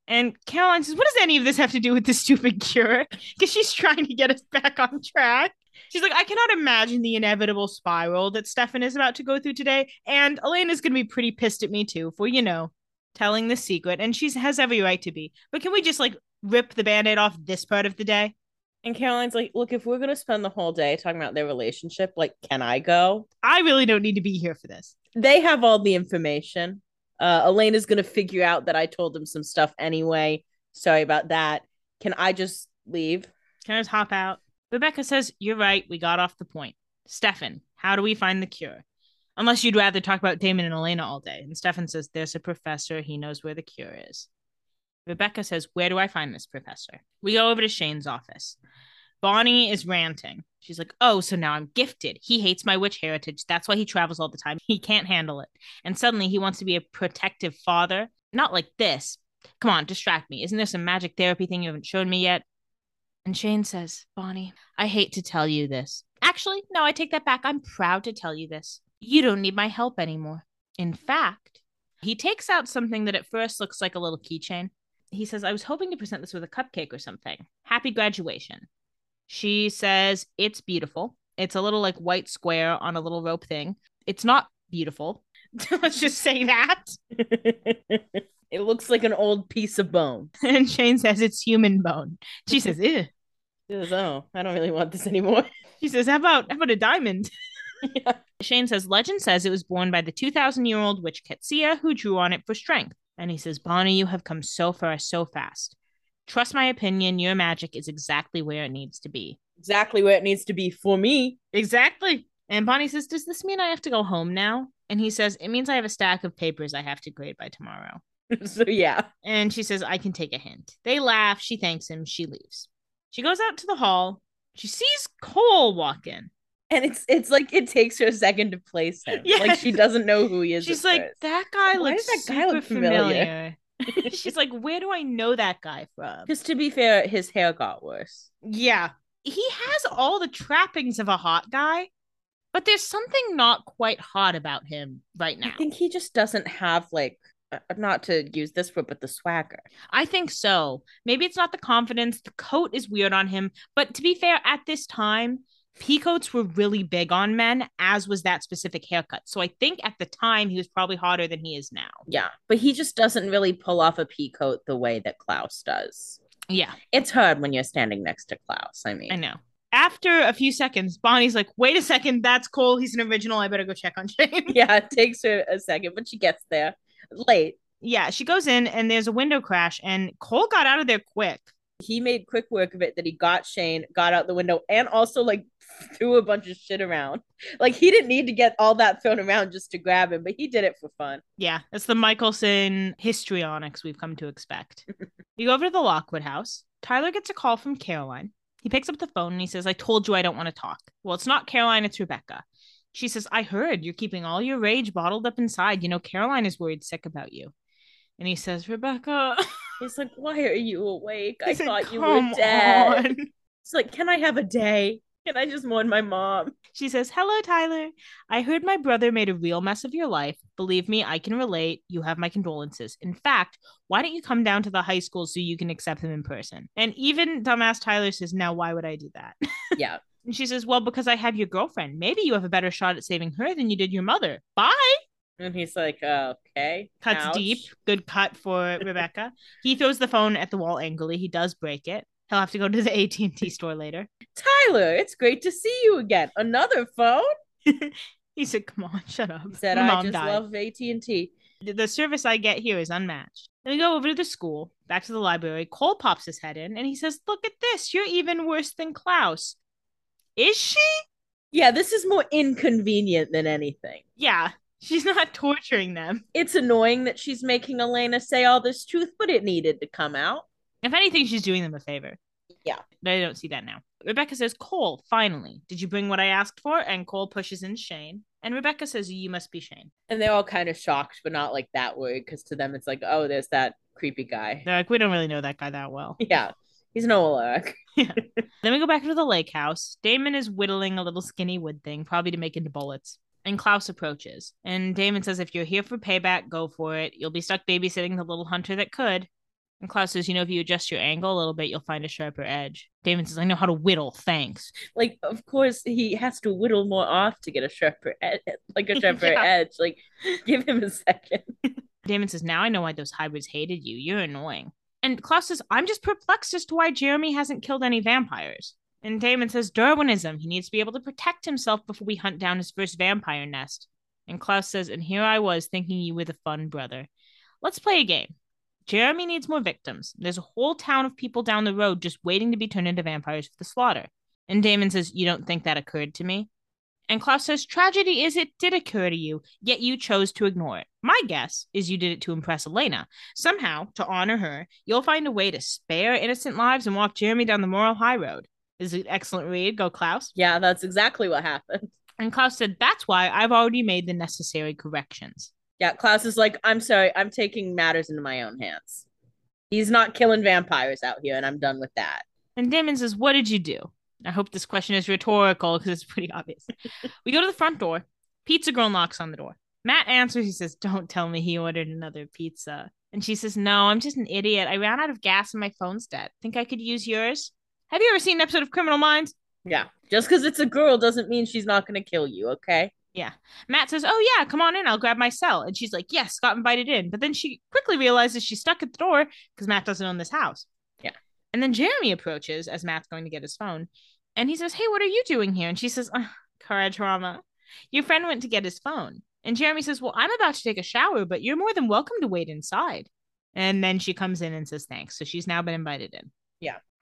And Caroline says, What does any of this have to do with the stupid cure? Because she's trying to get us back on track. She's like, I cannot imagine the inevitable spiral that Stefan is about to go through today. And Elena's going to be pretty pissed at me too for, you know, telling the secret. And she has every right to be. But can we just like rip the band aid off this part of the day? And Caroline's like, look, if we're gonna spend the whole day talking about their relationship, like, can I go? I really don't need to be here for this. They have all the information. Uh, Elena's gonna figure out that I told them some stuff anyway. Sorry about that. Can I just leave? Can I just hop out? Rebekah says, You're right. We got off the point. Stefan, how do we find the cure? Unless you'd rather talk about Damon and Elena all day. And Stefan says, There's a professor. He knows where the cure is. Rebekah says, Where do I find this professor? We go over to Shane's office. Bonnie is ranting. She's like, Oh, so now I'm gifted. He hates my witch heritage. That's why he travels all the time. He can't handle it. And suddenly he wants to be a protective father. Not like this. Come on, distract me. Isn't there some magic therapy thing you haven't shown me yet? And Shane says, Bonnie, I hate to tell you this. Actually, no, I take that back. I'm proud to tell you this. You don't need my help anymore. In fact, he takes out something that at first looks like a little keychain. He says, I was hoping to present this with a cupcake or something. Happy graduation. She says, It's beautiful. It's a little like white square on a little rope thing. It's not beautiful. Let's just say that. it looks like an old piece of bone. And Shane says, It's human bone. She says, Ew. She says, oh, I don't really want this anymore. She says, How about how about a diamond? yeah. Shane says, Legend says it was born by the 2,000 year old witch Qetsiyah who drew on it for strength. And he says, Bonnie, you have come so far so fast. Trust my opinion, your magic is exactly where it needs to be. Exactly where it needs to be for me. Exactly. And Bonnie says, Does this mean I have to go home now? And he says, It means I have a stack of papers I have to grade by tomorrow. so yeah. And she says, I can take a hint. They laugh. She thanks him. She leaves. She goes out to the hall. She sees Kol walk in. And it's it's like it takes her a second to place him. Yeah. Like she doesn't know who he is. She's like, first. that guy Why looks that guy super look familiar?" familiar. She's like, where do I know that guy from? Because to be fair, his hair got worse. Yeah, he has all the trappings of a hot guy, but there's something not quite hot about him right now. I think he just doesn't have like uh, not to use this word, but the swagger. I think so. Maybe it's not the confidence. The coat is weird on him. But to be fair, at this time, peacoats were really big on men, as was that specific haircut. So I think at the time he was probably hotter than he is now. Yeah, but he just doesn't really pull off a peacoat the way that Klaus does. Yeah, It's hard when you're standing next to Klaus. I mean, I know. After a few seconds, Bonnie's like, wait a second, that's Kol. He's an original. I better go check on Shane. yeah, it takes her a second, but she gets there late. Yeah, she goes in and there's a window crash, and Kol got out of there quick. He made quick work of it that he got Shane, got out the window, and also like threw a bunch of shit around. Like he didn't need to get all that thrown around just to grab him, but he did it for fun. Yeah, it's the Mikaelson histrionics we've come to expect. you go over to the Lockwood house. Tyler gets a call from Caroline. He picks up the phone and he says, I told you I don't want to talk. Well, it's not Caroline, it's Rebekah. She says, I heard you're keeping all your rage bottled up inside. You know, Caroline is worried sick about you. And he says, Rebekah. He's like, Why are you awake? I He said, thought you were dead. on." It's like, Can I have a day? Can I just mourn my mom? She says, Hello, Tyler. I heard my brother made a real mess of your life. Believe me, I can relate. You have my condolences. In fact, why don't you come down to the high school so you can accept him in person? And even dumbass Tyler says, Now, why would I do that? Yeah. And she says, Well, because I have your girlfriend. Maybe you have a better shot at saving her than you did your mother. Bye. And he's like, uh, Okay. Cuts ouch." deep. Good cut for Rebekah. He throws the phone at the wall angrily. He does break it. He'll have to go to the AT&T store later. Tyler, it's great to see you again. Another phone? he said, Come on, shut up. He said, My I just died." love AT&T. The- the service I get here is unmatched. Then we go over to the school, back to the library. Kol pops his head in and he says, Look at this. You're even worse than Klaus. Is she? Yeah, this is more inconvenient than anything. Yeah, she's not torturing them. It's annoying that she's making Elena say all this truth, but it needed to come out. If anything, she's doing them a favor. Yeah. I don't see that now. Rebekah says, Kol, finally, did you bring what I asked for? And Kol pushes in Shane. And Rebekah says, You must be Shane. And they're all kind of shocked, but not like that worried, because to them it's like, oh, there's that creepy guy. They're like, We don't really know that guy that well. Yeah, he's Noah Lark. Then we go back to the lake house. Damon is whittling a little skinny wood thing, probably to make into bullets. And Klaus approaches. And Damon says, If you're here for payback, go for it. You'll be stuck babysitting the little hunter that could. And Klaus says, You know, if you adjust your angle a little bit, you'll find a sharper edge. Damon says, I know how to whittle. Thanks. Like, of course, he has to whittle more off to get a sharper, ed- like a sharper Yeah. edge. Like, give him a second. Damon says, Now I know why those hybrids hated you. You're annoying. And Klaus says, I'm just perplexed as to why Jeremy hasn't killed any vampires. And Damon says, Darwinism. He needs to be able to protect himself before we hunt down his first vampire nest. And Klaus says, And here I was thinking you were the fun brother. Let's play a game. Jeremy needs more victims. There's a whole town of people down the road just waiting to be turned into vampires for the slaughter. And Damon says, You don't think that occurred to me? And Klaus says, Tragedy is it did occur to you, yet you chose to ignore it. My guess is you did it to impress Elena. Somehow, to honor her, you'll find a way to spare innocent lives and walk Jeremy down the moral high road. Is an excellent read. Go, Klaus. Yeah, that's exactly what happened. And Klaus said, That's why I've already made the necessary corrections. Yeah, Klaus is like, I'm sorry, I'm taking matters into my own hands. He's not killing vampires out here, and I'm done with that. And Damon says, What did you do? I hope this question is rhetorical because it's pretty obvious. we go to the front door. Pizza girl knocks on the door. Matt answers. He says, Don't tell me he ordered another pizza. And she says, No, I'm just an idiot. I ran out of gas and my phone's dead. Think I could use yours? Have you ever seen an episode of Criminal Minds? Yeah, just because it's a girl doesn't mean she's not going to kill you, okay? Yeah. Matt says, Oh, yeah, come on in. I'll grab my cell. And she's like, Yes, got invited in. But then she quickly realizes she's stuck at the door because Matt doesn't own this house. Yeah. And then Jeremy approaches as Matt's going to get his phone. And he says, Hey, what are you doing here? And she says, "Ugh, Car trauma. Your friend went to get his phone. And Jeremy says, Well, I'm about to take a shower, but you're more than welcome to wait inside. And then she comes in and says, Thanks. So she's now been invited in.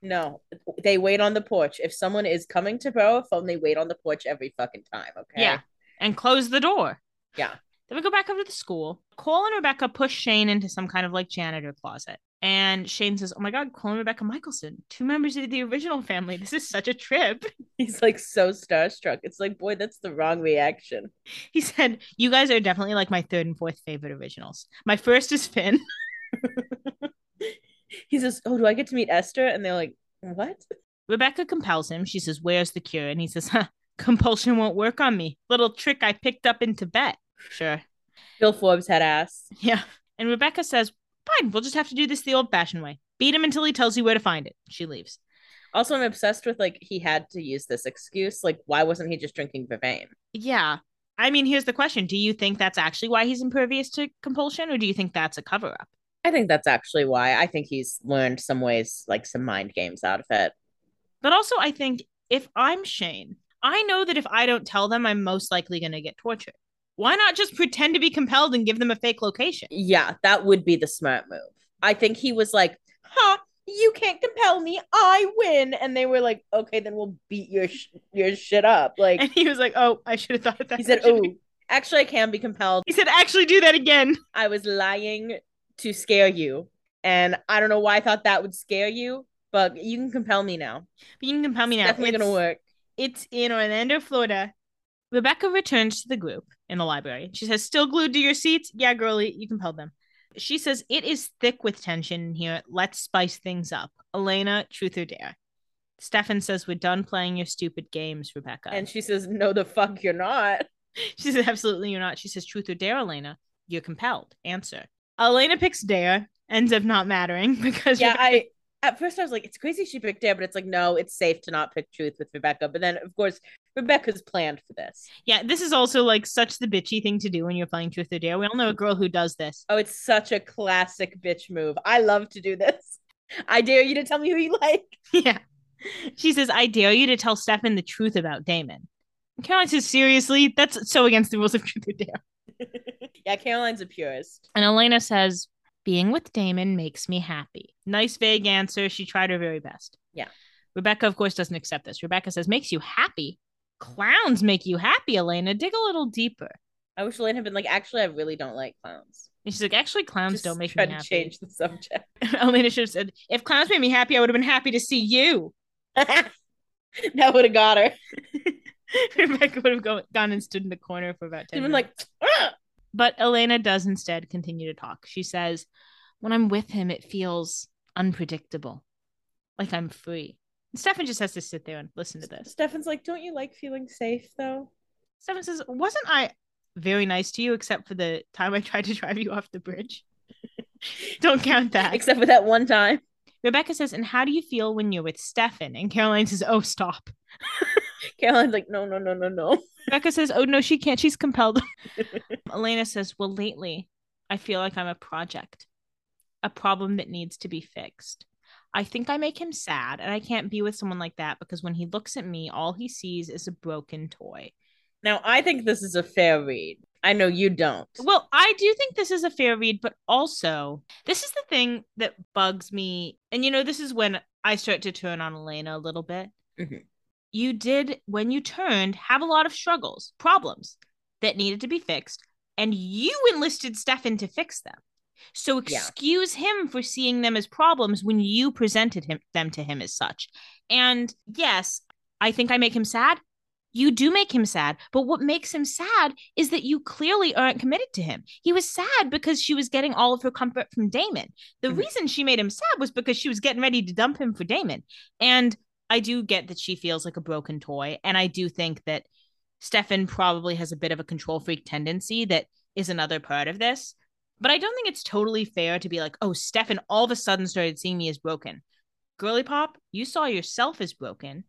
No, they wait on the porch. If someone is coming to borrow a phone, they wait on the porch every fucking time, okay? Yeah. And close the door. Yeah. Then we go back over to the school. Kol and Rebekah push Shane into some kind of like janitor closet. And Shane says, Oh my God, Kol and Rebekah Mikaelson, two members of the original family. This is such a trip. He's like so starstruck. It's like, boy, that's the wrong reaction. He said, You guys are definitely like my third and fourth favorite originals. My first is Finn. He says, Oh, do I get to meet Esther? And they're like, What? Rebekah compels him. She says, Where's the cure? And he says, huh, Compulsion won't work on me. Little trick I picked up in Tibet. Sure. Bill Forbes had ass. Yeah. And Rebekah says, Fine, we'll just have to do this the old fashioned way. Beat him until he tells you where to find it. She leaves. Also, I'm obsessed with like he had to use this excuse. Like, why wasn't he just drinking vervain? Yeah. I mean, here's the question Do you think that's actually why he's impervious to compulsion, or do you think that's a cover up? I think that's actually why. I think he's learned some ways, like some mind games out of it. But also, I think if I'm Shane, I know that if I don't tell them, I'm most likely going to get tortured. Why not just pretend to be compelled and give them a fake location? Yeah, that would be the smart move. I think he was like, huh, you can't compel me. I win. And they were like, okay, then we'll beat your sh- your shit up. Like And he was like, "Oh, I should have thought of that." he said, oh, actually I can be compelled. He said, "Actually, do that again." I was lying to scare you. And I don't know why I thought that would scare you, but you can compel me now. But you can compel me now. Definitely gonna It's- work. It's in Orlando, Florida. Rebekah returns to the group in the library. She says, Still glued to your seats? Yeah, girlie, you compelled them. She says, It is thick with tension in here. Let's spice things up. Elena, truth or dare? Stefan says, We're done playing your stupid games, Rebekah. And she says, No, the fuck you're not. she says, Absolutely, you're not. She says, Truth or dare, Elena? You're compelled. Answer. Elena picks dare, ends up not mattering because Yeah, Rebekah- I at first I was like, it's crazy she picked Dare, but it's like, no, it's safe to not pick truth with Rebekah. But then of course Rebekah's planned for this. yeah, this is also like such the bitchy thing to do when you're playing truth or dare. We all know a girl who does this. Oh, it's such a classic bitch move. I love to do this. I dare you to tell me who you like. Yeah. She says, I dare you to tell Stefan the truth about Damon. Caroline says, Seriously? That's so against the rules of truth or dare. yeah, Caroline's a purist. And Elena says, Being with Damon makes me happy. Nice, vague answer. She tried her very best. Yeah. Rebekah, of course, doesn't accept this. Rebekah says, Makes you happy? Clowns make you happy, Elena. Dig a little deeper. I wish Elena had been like, actually, I really don't like clowns. And she's like, Actually, clowns Just don't make me to happy. change the subject. Elena should have said, If clowns made me happy, I would have been happy to see you. that would have got her. Rebekah would have go- gone and stood in the corner for about 10 She'd been minutes. like! But Elena does instead continue to talk. She says, When I'm with him, it feels unpredictable, like I'm free. And Stefan just has to sit there and listen to this. Stefan's like, don't you like feeling safe though? Stefan says, Wasn't I very nice to you except for the time I tried to drive you off the bridge? Don't count that. Except for that one time. Rebekah says, And how do you feel when you're with Stefan? And Caroline says, Oh, stop. Caroline's like, no, no, no, no, no. Rebekah says, Oh, no, she can't. She's compelled. Elena says, Well, lately, I feel like I'm a project, a problem that needs to be fixed. I think I make him sad, and I can't be with someone like that because when he looks at me, all he sees is a broken toy. Now, I think this is a fair read. I know you don't. Well, I do think this is a fair read, but also, this is the thing that bugs me. And, you know, this is when I start to turn on Elena a little bit. Mhm. You did, when you turned, have a lot of struggles, problems that needed to be fixed, and you enlisted Stefan to fix them. So Yeah. excuse him for seeing them as problems when you presented him them to him as such. And yes, I think I make him sad. You do make him sad, but what makes him sad is that you clearly aren't committed to him. He was sad because she was getting all of her comfort from Damon. The Mhm. reason she made him sad was because she was getting ready to dump him for Damon. And I do get that she feels like a broken toy. And I do think that Stefan probably has a bit of a control freak tendency that is another part of this. But I don't think it's totally fair to be like, oh, Stefan all of a sudden started seeing me as broken. Girly Pop, you saw yourself as broken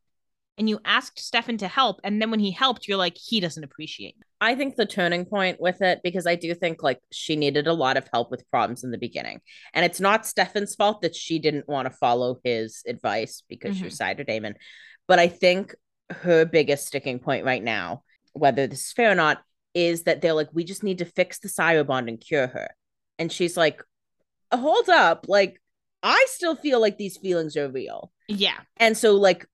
and you asked Stefan to help. And then when he helped, you're like, he doesn't appreciate. I think the turning point with it, because I do think like she needed a lot of help with problems in the beginning. And it's not Stefan's fault that she didn't want to follow his advice because she Mhm. was side of Damon. But I think her biggest sticking point right now, whether this is fair or not, is that they're like, we just need to fix the Sire bond and cure her. And she's like, hold up. Like, I still feel like these feelings are real. Yeah. And so, like,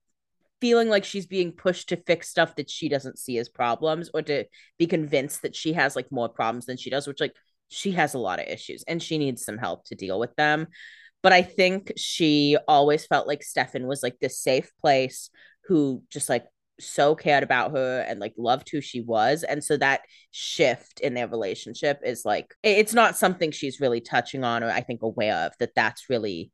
feeling like she's being pushed to fix stuff that she doesn't see as problems or to be convinced that she has like more problems than she does, which, like, she has a lot of issues and she needs some help to deal with them. But I think she always felt like Stefan was like this safe place who just like so cared about her and like loved who she was. And so that shift in their relationship is like, it's not something she's really touching on or I think aware of that that's really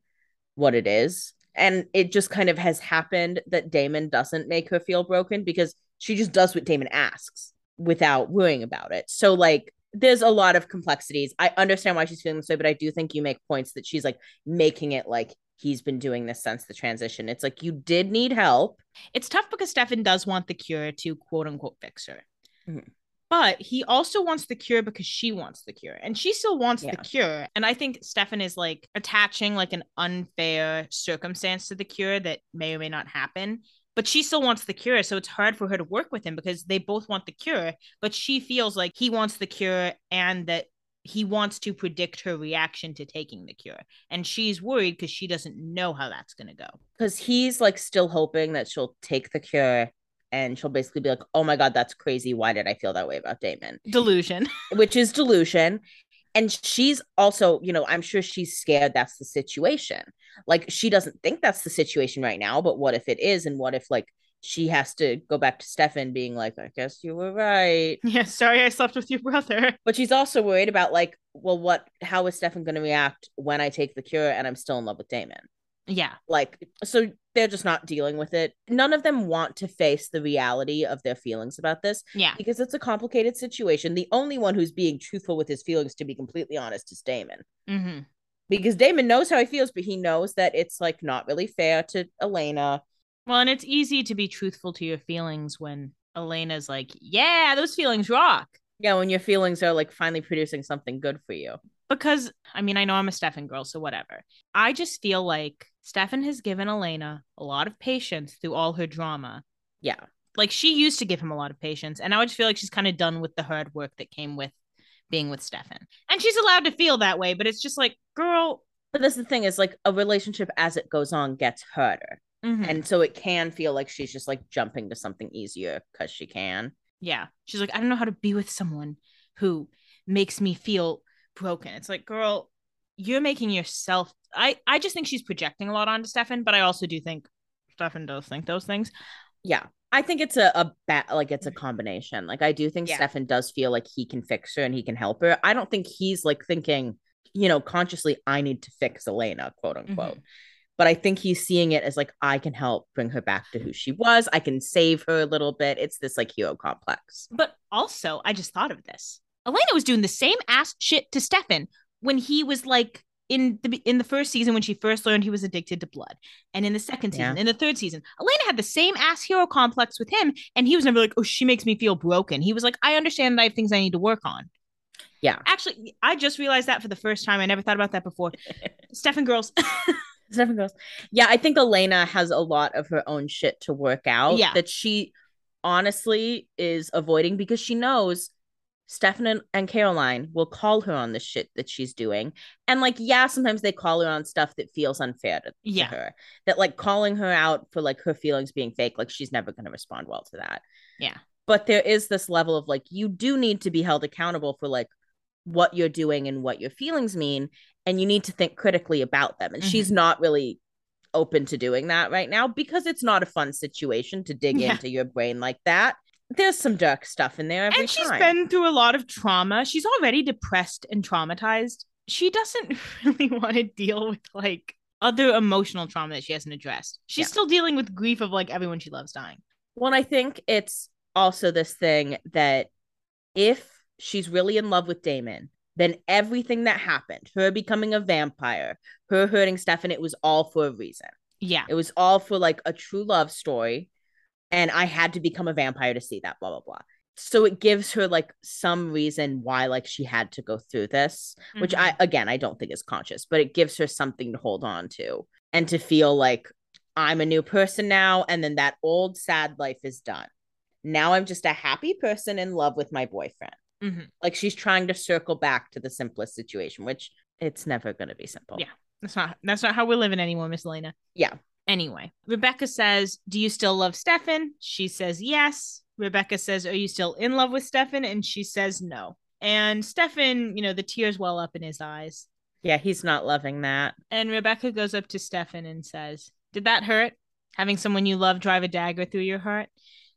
what it is. And it just kind of has happened that Damon doesn't make her feel broken because she just does what Damon asks without worrying about it. So, like, there's a lot of complexities. I understand why she's feeling this way, but I do think you make points that she's like making it like he's been doing this since the transition. It's like you did need help. It's tough because Stefan does want the cure to quote unquote fix her. Mhm. But he also wants the cure because she wants the cure and she still wants the cure. And I think Stefan is like attaching like an unfair circumstance to the cure that may or may not happen. but she still wants the cure. So it's hard for her to work with him because they both want the cure, but she feels like he wants the cure and that he wants to predict her reaction to taking the cure. And she's worried because she doesn't know how that's going to go. Because he's like still hoping that she'll take the cure and she'll basically be like, oh my God, that's crazy. Why did I feel that way about Damon? Delusion. Which is delusion. And she's also, you know, I'm sure she's scared that's the situation. Like she doesn't think that's the situation right now, but what if it is? And what if like she has to go back to Stefan being like, I guess you were right. Yeah, sorry I slept with your brother. But she's also worried about like, well, what how is Stefan gonna react when I take the cure and I'm still in love with Damon? Yeah. Like so they're just not dealing with it. None of them want to face the reality of their feelings about this. Yeah. Because it's a complicated situation. The only one who's being truthful with his feelings, to be completely honest, is Damon. Mm-hmm. Because Damon knows how he feels, but he knows that it's like not really fair to Elena. Well, and it's easy to be truthful to your feelings when Elena's like, yeah, those feelings rock. Yeah, when your feelings are like finally producing something good for you. Because, I mean, I know I'm a Stefan girl, so whatever. I just feel like Stefan has given Elena a lot of patience through all her drama. Yeah. Like she used to give him a lot of patience, and now I just feel like she's kind of done with the hard work that came with being with Stefan. And she's allowed to feel that way, but it's just like, girl. But that's the thing is like a relationship as it goes on gets harder. mhm. And so it can feel like she's just like jumping to something easier because she can. yeah, she's like, I don't know how to be with someone who makes me feel broken. It's like, girl, you're making yourself. I I just think she's projecting a lot onto Stefan, but I also do think Stefan does think those things. Yeah. I think it's a, a bat like it's a combination. Like I do think Yeah. Stefan does feel like he can fix her and he can help her. I don't think he's like thinking, you know, consciously, I need to fix Elena, quote mm-hmm. unquote. But I think he's seeing it as like I can help bring her back to who she was. I can save her a little bit. It's this like hero complex. But also, I just thought of this. Elena was doing the same ass shit to Stefan when he was like in the in the first season when she first learned he was addicted to blood, and in the second season, Yeah. in the third season, Elena had the same ass hero complex with him, and he was never like, "Oh, she makes me feel broken." He was like, "I understand that I have things I need to work on." Yeah. Actually, I just realized that for the first time. I never thought about that before. Stefan girls, Stefan girls. yeah, I think Elena has a lot of her own shit to work out Yeah. that she honestly is avoiding because she knows Stefan and, Caroline will call her on the shit that she's doing. And like, yeah, sometimes they call her on stuff that feels unfair to, to Yeah. her. That like calling her out for like her feelings being fake, like she's never gonna respond well to that. Yeah. But there is this level of like you do need to be held accountable for like what you're doing and what your feelings mean and you need to think critically about them and Mhm. she's not really open to doing that right now because it's not a fun situation to dig Yeah. into your brain like that there's some dark stuff in there every and she's time. been through a lot of trauma. She's already depressed and traumatized. She doesn't really want to deal with like other emotional trauma that she hasn't addressed. She's Yeah. still dealing with grief of like everyone she loves dying. well and i think it's also this thing that if she's really in love with damon then everything that happened her becoming a vampire her hurting stefan it was all for a reason Yeah. It was all for like a true love story. And I had to become a vampire to see that, blah, blah, blah. So it gives her like some reason why like she had to go through this, which Mm-hmm. I again I don't think is conscious, but it gives her something to hold on to and to feel like I'm a new person now, and then that old sad life is done. Now I'm just a happy person in love with my boyfriend. Mhm. Like she's trying to circle back to the simplest situation, which it's never gonna be simple. Yeah. That's not that's not how we're living anymore, Miss Elena. Yeah. Anyway, Rebekah says, "Do you still love Stefan?" She says, "Yes." Rebekah says, "Are you still in love with Stefan?" And she says, "No." And Stefan, you know, the tears well up in his eyes. Yeah, he's not loving that. And Rebekah goes up to Stefan and says, Did that hurt? Having someone you love drive a dagger through your heart?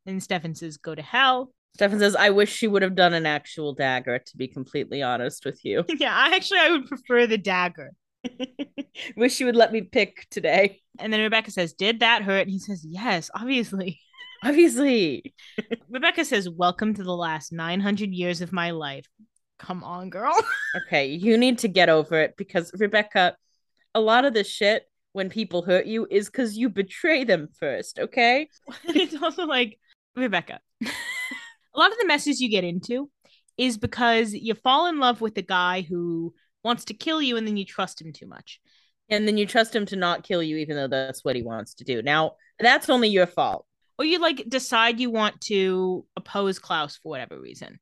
And Stefan says, Go to hell. Stefan says, I wish she would have done an actual dagger, to be completely honest with you. yeah, I actually I would prefer the dagger. Wish you would let me pick today. And then Rebekah says, Did that hurt? And he says, Yes, obviously. Obviously. Rebekah says, Welcome to the last 900 years of my life. Come on, girl. Okay, you need to get over it because, Rebekah, a lot of this shit when people hurt you is because you betray them first, okay? it's also like, Rebekah, a lot of the messes you get into is because you fall in love with a guy who wants to kill you and then you trust him too much. And then you trust him to not kill you, even though that's what he wants to do. Now, that's only your fault. Or you like decide you want to oppose Klaus for whatever reason.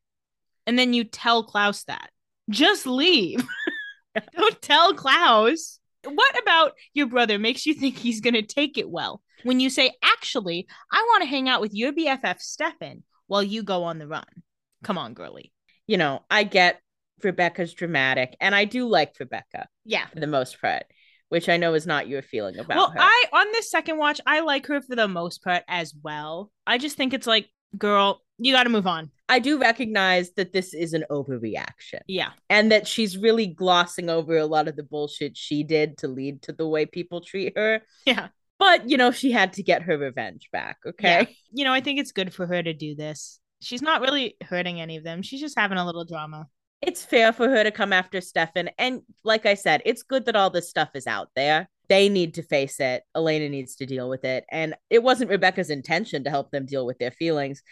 And then you tell Klaus that. Just leave. Don't tell Klaus. What about your brother makes you think he's going to take it well? When you say, actually, I want to hang out with your BFF, Stefan, while you go on the run. Come on, girly. You know, I get Rebekah's dramatic, and I do like Rebekah Yeah. for the most part, which I know is not your feeling about Well, her. I on this second watch, I like her for the most part as well. I just think it's like, girl, you got to move on. I do recognize that this is an overreaction Yeah. and that she's really glossing over a lot of the bullshit she did to lead to the way people treat her. Yeah. But, you know, she had to get her revenge back, okay? Yeah. You know, I think it's good for her to do this. She's not really hurting any of them. She's just having a little drama. It's fair for her to come after Stefan. And like I said, it's good that all this stuff is out there. They need to face it. Elena needs to deal with it. And it wasn't Rebekah's intention to help them deal with their feelings,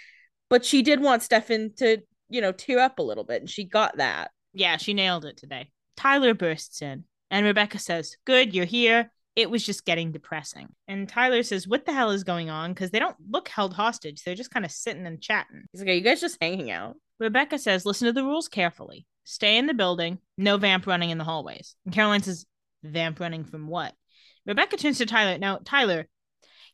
but she did want Stefan to, you know, tear up a little bit. And she got that. Yeah, she nailed it today. Tyler bursts in, and Rebekah says, Good, you're here. It was just getting depressing. And Tyler says, What the hell is going on? Because they don't look held hostage. They're just kind of sitting and chatting. He's like, Are you guys just hanging out? Rebekah says, Listen to the rules carefully. Stay in the building. No vamp running in the hallways. And Caroline says, Vamp running from what? Rebekah turns to Tyler. Now, Tyler,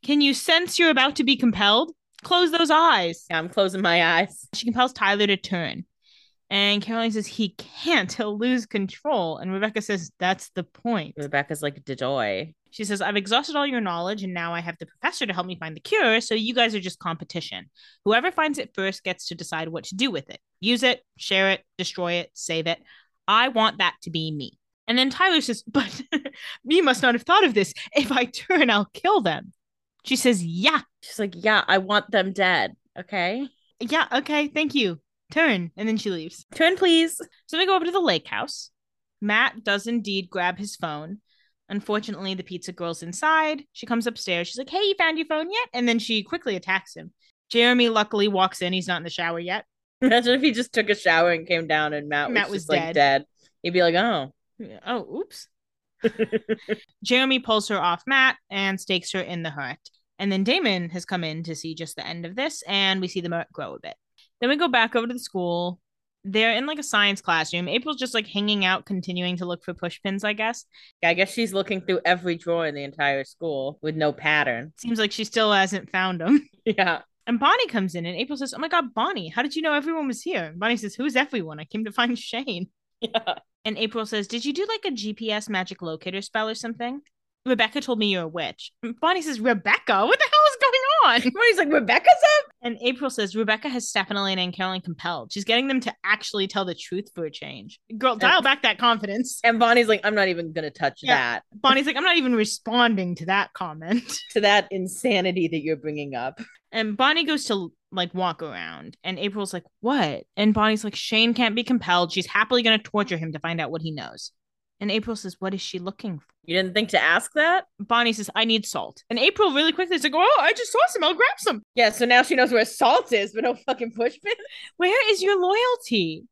can you sense you're about to be compelled? Close those eyes. Yeah, I'm closing my eyes. She compels Tyler to turn. And Caroline says he can't. He'll lose control. And Rebekah says that's the point. Rebekah's like, Dejoy. She says, I've exhausted all your knowledge and now I have the professor to help me find the cure. So you guys are just competition. Whoever finds it first gets to decide what to do with it use it, share it, destroy it, save it. I want that to be me. And then Tyler says, But you must not have thought of this. If I turn, I'll kill them. She says, Yeah, She's like, Yeah, I want them dead. Okay. yeah, okay, thank you. Turn. And then she leaves. Turn, please. So they go over to the lake house. Matt does indeed grab his phone. Unfortunately, the pizza girl's inside. She comes upstairs. She's like, Hey, you found your phone yet? And then she quickly attacks him. Jeremy luckily walks in. He's not in the shower yet. Imagine if he just took a shower and came down and Matt, Matt was, was just like dead. dead. He'd be like, Oh. Oh, oops. Jeremy pulls her off Matt and stakes her in the hurt. And then Damon has come in to see just the end of this, and we see the them grow a bit. Then we go back over to the school. They're in like a science classroom. April's just like hanging out, continuing to look for push pins, I guess. Yeah, I guess she's looking through every drawer in the entire school with no pattern. Seems like she still hasn't found them. Yeah. And Bonnie comes in, and April says, Oh my God, Bonnie, how did you know everyone was here? And Bonnie says, Who's everyone? I came to find Shane. Yeah. And April says, Did you do like a GPS magic locator spell or something? Rebekah told me you're a witch. And Bonnie says, Rebekah, what the hell is going on? He's like, Rebekah's up? And April says, Rebekah has Steph and Elena and Caroline compelled. She's getting them to actually tell the truth for a change. Girl, dial back that confidence. And Bonnie's like, I'm not even going to touch Yeah. that. Bonnie's like, I'm not even responding to that comment. To that insanity that you're bringing up. And Bonnie goes to like walk around, and April's like, What? And Bonnie's like, Shane can't be compelled. She's happily going to torture him to find out what he knows. And April says, What is she looking for? You didn't think to ask that? Bonnie says, I need salt. And April really quickly is like, Oh, I just saw some. I'll grab some. Yeah, so now she knows where salt is, but no fucking push pin. Where is your loyalty?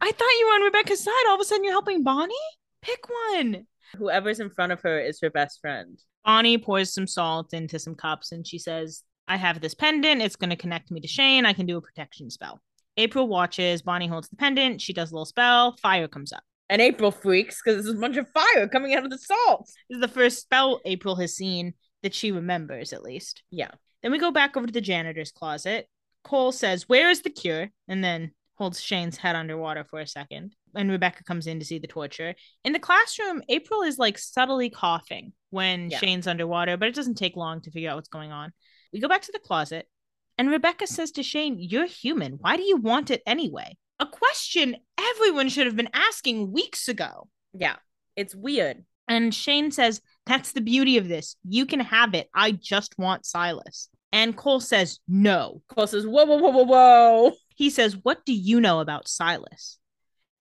I thought you were on Rebekah's side. All of a sudden, you're helping Bonnie? Pick one. Whoever's in front of her is her best friend. Bonnie pours some salt into some cups and she says, I have this pendant. It's going to connect me to Shane. I can do a protection spell. April watches. Bonnie holds the pendant. She does a little spell. Fire comes up. And April freaks because there's a bunch of fire coming out of the salt. This is the first spell April has seen that she remembers, at least. Yeah. Then we go back over to the janitor's closet. Kol says, Where is the cure? And then holds Shane's head underwater for a second. And Rebekah comes in to see the torture. In the classroom, April is like subtly coughing when Yeah. Shane's underwater, but it doesn't take long to figure out what's going on. We go back to the closet, and Rebekah says to Shane, You're human. Why do you want it anyway? A question everyone should have been asking weeks ago. Yeah. It's weird. And Shane says, That's the beauty of this. You can have it. I just want Silas. And Kol says, No. Kol says, Whoa, whoa, whoa, whoa, whoa. He says, What do you know about Silas?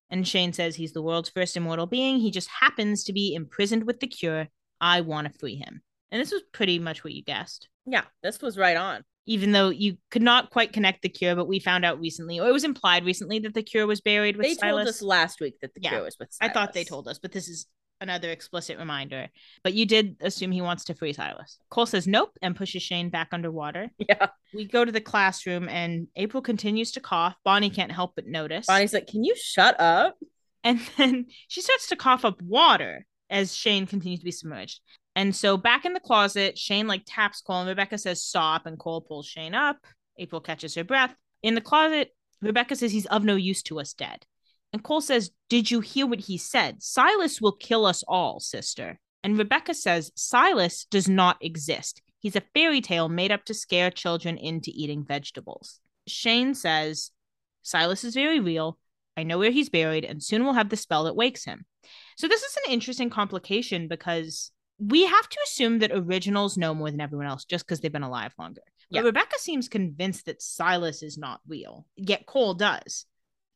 And Shane says, He's the world's first immortal being. He just happens to be imprisoned with the cure. I want to free him. And this was pretty much what you guessed. Yeah, this was right on. Even though you could not quite connect the cure, but we found out recently, or it was implied recently, that the cure was buried with Silas. They Silas. told us last week that the Yeah, cure was with I thought they told us, but this is another explicit reminder. But you did assume he wants to free Silas. Kol says nope and pushes Shane back underwater. Yeah. We go to the classroom and April continues to cough. Bonnie can't help but notice. Bonnie's like, Can you shut up? And then she starts to cough up water as Shane continues to be submerged. And so back in the closet, Shane like taps Kol and Rebekah says stop and Kol pulls Shane up. April catches her breath. In the closet, Rebekah says he's of no use to us dead. And Kol says, Did you hear what he said? Silas will kill us all, sister. And Rebekah says, Silas does not exist. He's a fairy tale made up to scare children into eating vegetables. Shane says, Silas is very real. I know where he's buried, and soon we'll have the spell that wakes him. So, this is an interesting complication because we have to assume that originals know more than everyone else just because they've been alive longer. But Yeah. Rebekah seems convinced that Silas is not real, yet Kol does.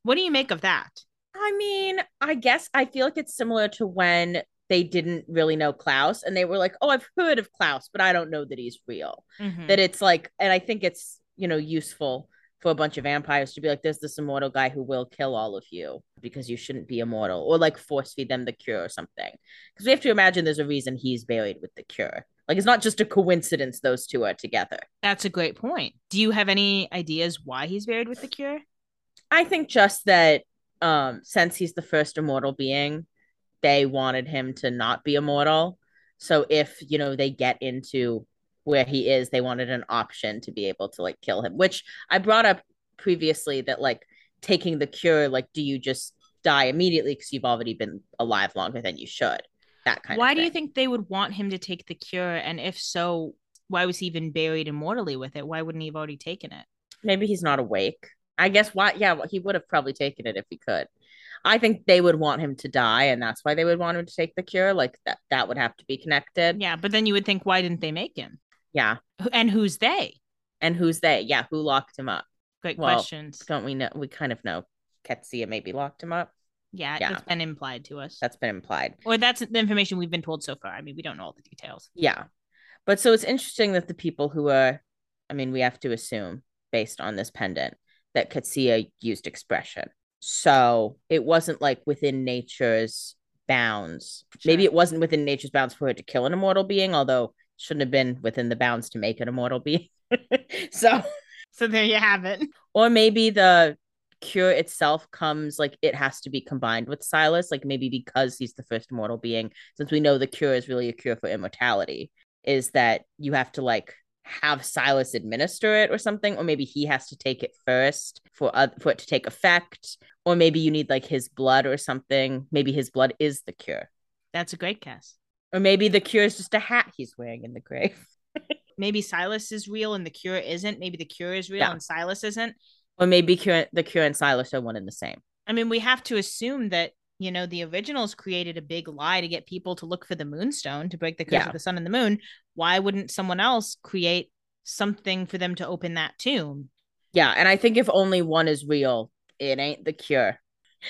What do you make of that? I mean, I guess I feel like it's similar to when they didn't really know Klaus and they were like, Oh, I've heard of Klaus, but I don't know that he's real. Mhm. That it's like, and I think it's, you know, useful for a bunch of vampires to be like, there's this immortal guy who will kill all of you because you shouldn't be immortal, or like force feed them the cure or something. Because we have to imagine there's a reason he's buried with the cure. Like it's not just a coincidence those two are together. That's a great point. Do you have any ideas why he's buried with the cure? I think just that um since he's the first immortal being, they wanted him to not be immortal. So if, you know, they get into where he is, they wanted an option to be able to like kill him, which I brought up previously that like taking the cure, like do you just die immediately because you've already been alive longer than you should? That kind of. Why do you think they would want him to take the cure? And if so, why was he even buried immortally with it? Why wouldn't he have already taken it? maybe he's not awake. I guess why yeah, he would have probably taken it if he could. I think they would want him to die, and that's why they would want him to take the cure. Like that that would have to be connected. Yeah, but then you would think, why didn't they make him? Yeah. And who's they? And who's they? Yeah, who locked him up? Great Well, questions. Don't we know? We kind of know. Qetsiyah maybe locked him up. Yeah, yeah. that's been implied to us. That's been implied. or that's the information we've been told so far. I mean, we don't know all the details. Yeah. But so it's interesting that the people who are, I mean, we have to assume based on this pendant that Qetsiyah used expression. So it wasn't like within nature's bounds. Maybe it wasn't within nature's bounds for her to kill an immortal being, although shouldn't have been within the bounds to make an immortal being. so, So there you have it. or maybe the cure itself comes like it has to be combined with Silas, like maybe because he's the first immortal being, since we know the cure is really a cure for immortality, is that you have to like have Silas administer it or something, or maybe he has to take it first for uh, for it to take effect, or maybe you need like his blood or something. Maybe his blood is the cure, That's a great guess. Or maybe the cure is just a hat he's wearing in the grave. Maybe Silas is real and the cure isn't. Maybe the cure is real Yeah. and Silas isn't. Or maybe cure, the cure and Silas are one and the same. I mean, we have to assume that you know the originals created a big lie to get people to look for the moonstone to break the curse Yeah. of the sun and the moon. Why wouldn't someone else create something for them to open that tomb? Yeah, and I think if only one is real, it ain't the cure.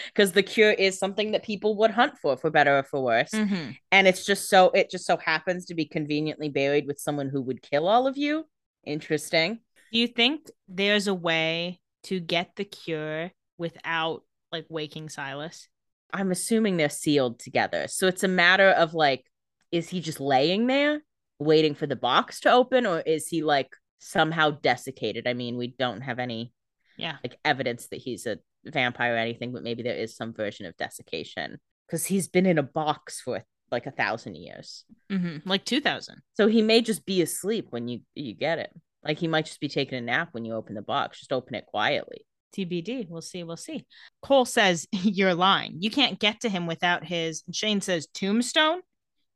Because the cure is something that people would hunt for, for better or for worse. Mhm. And it's just so it just so happens to be conveniently buried with someone who would kill all of you. Interesting. Do you think there's a way to get the cure without like waking Silas? I'm assuming they're sealed together. So it's a matter of like, is he just laying there waiting for the box to open, or is he like somehow desiccated? I mean, we don't have any Yeah. like evidence that he's a vampire or anything, but maybe there is some version of desiccation because he's been in a box for like a thousand years. hmm Like 2000. So he may just be asleep when you you get it. Like he might just be taking a nap when you open the box. Just open it quietly. TBD. We'll see. We'll see. Kol says, You're lying. You can't get to him without his. Shane says, Tombstone?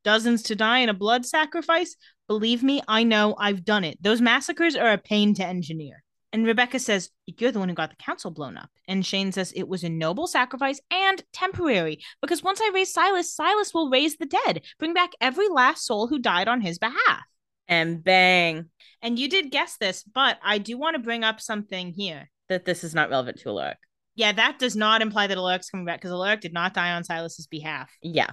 Dozens to die in a blood sacrifice? Believe me, I know. I've done it. Those massacres are a pain to engineer. And Rebekah says, You're the one who got the council blown up. And Shane says, It was a noble sacrifice and temporary because once I raise Silas, Silas will raise the dead, bring back every last soul who died on his behalf. And bang, And you did guess this, but I do want to bring up something here. that this is not relevant to Alaric. Yeah, that does not imply that Alaric's coming back because Alaric did not die on Silas's behalf. Yeah.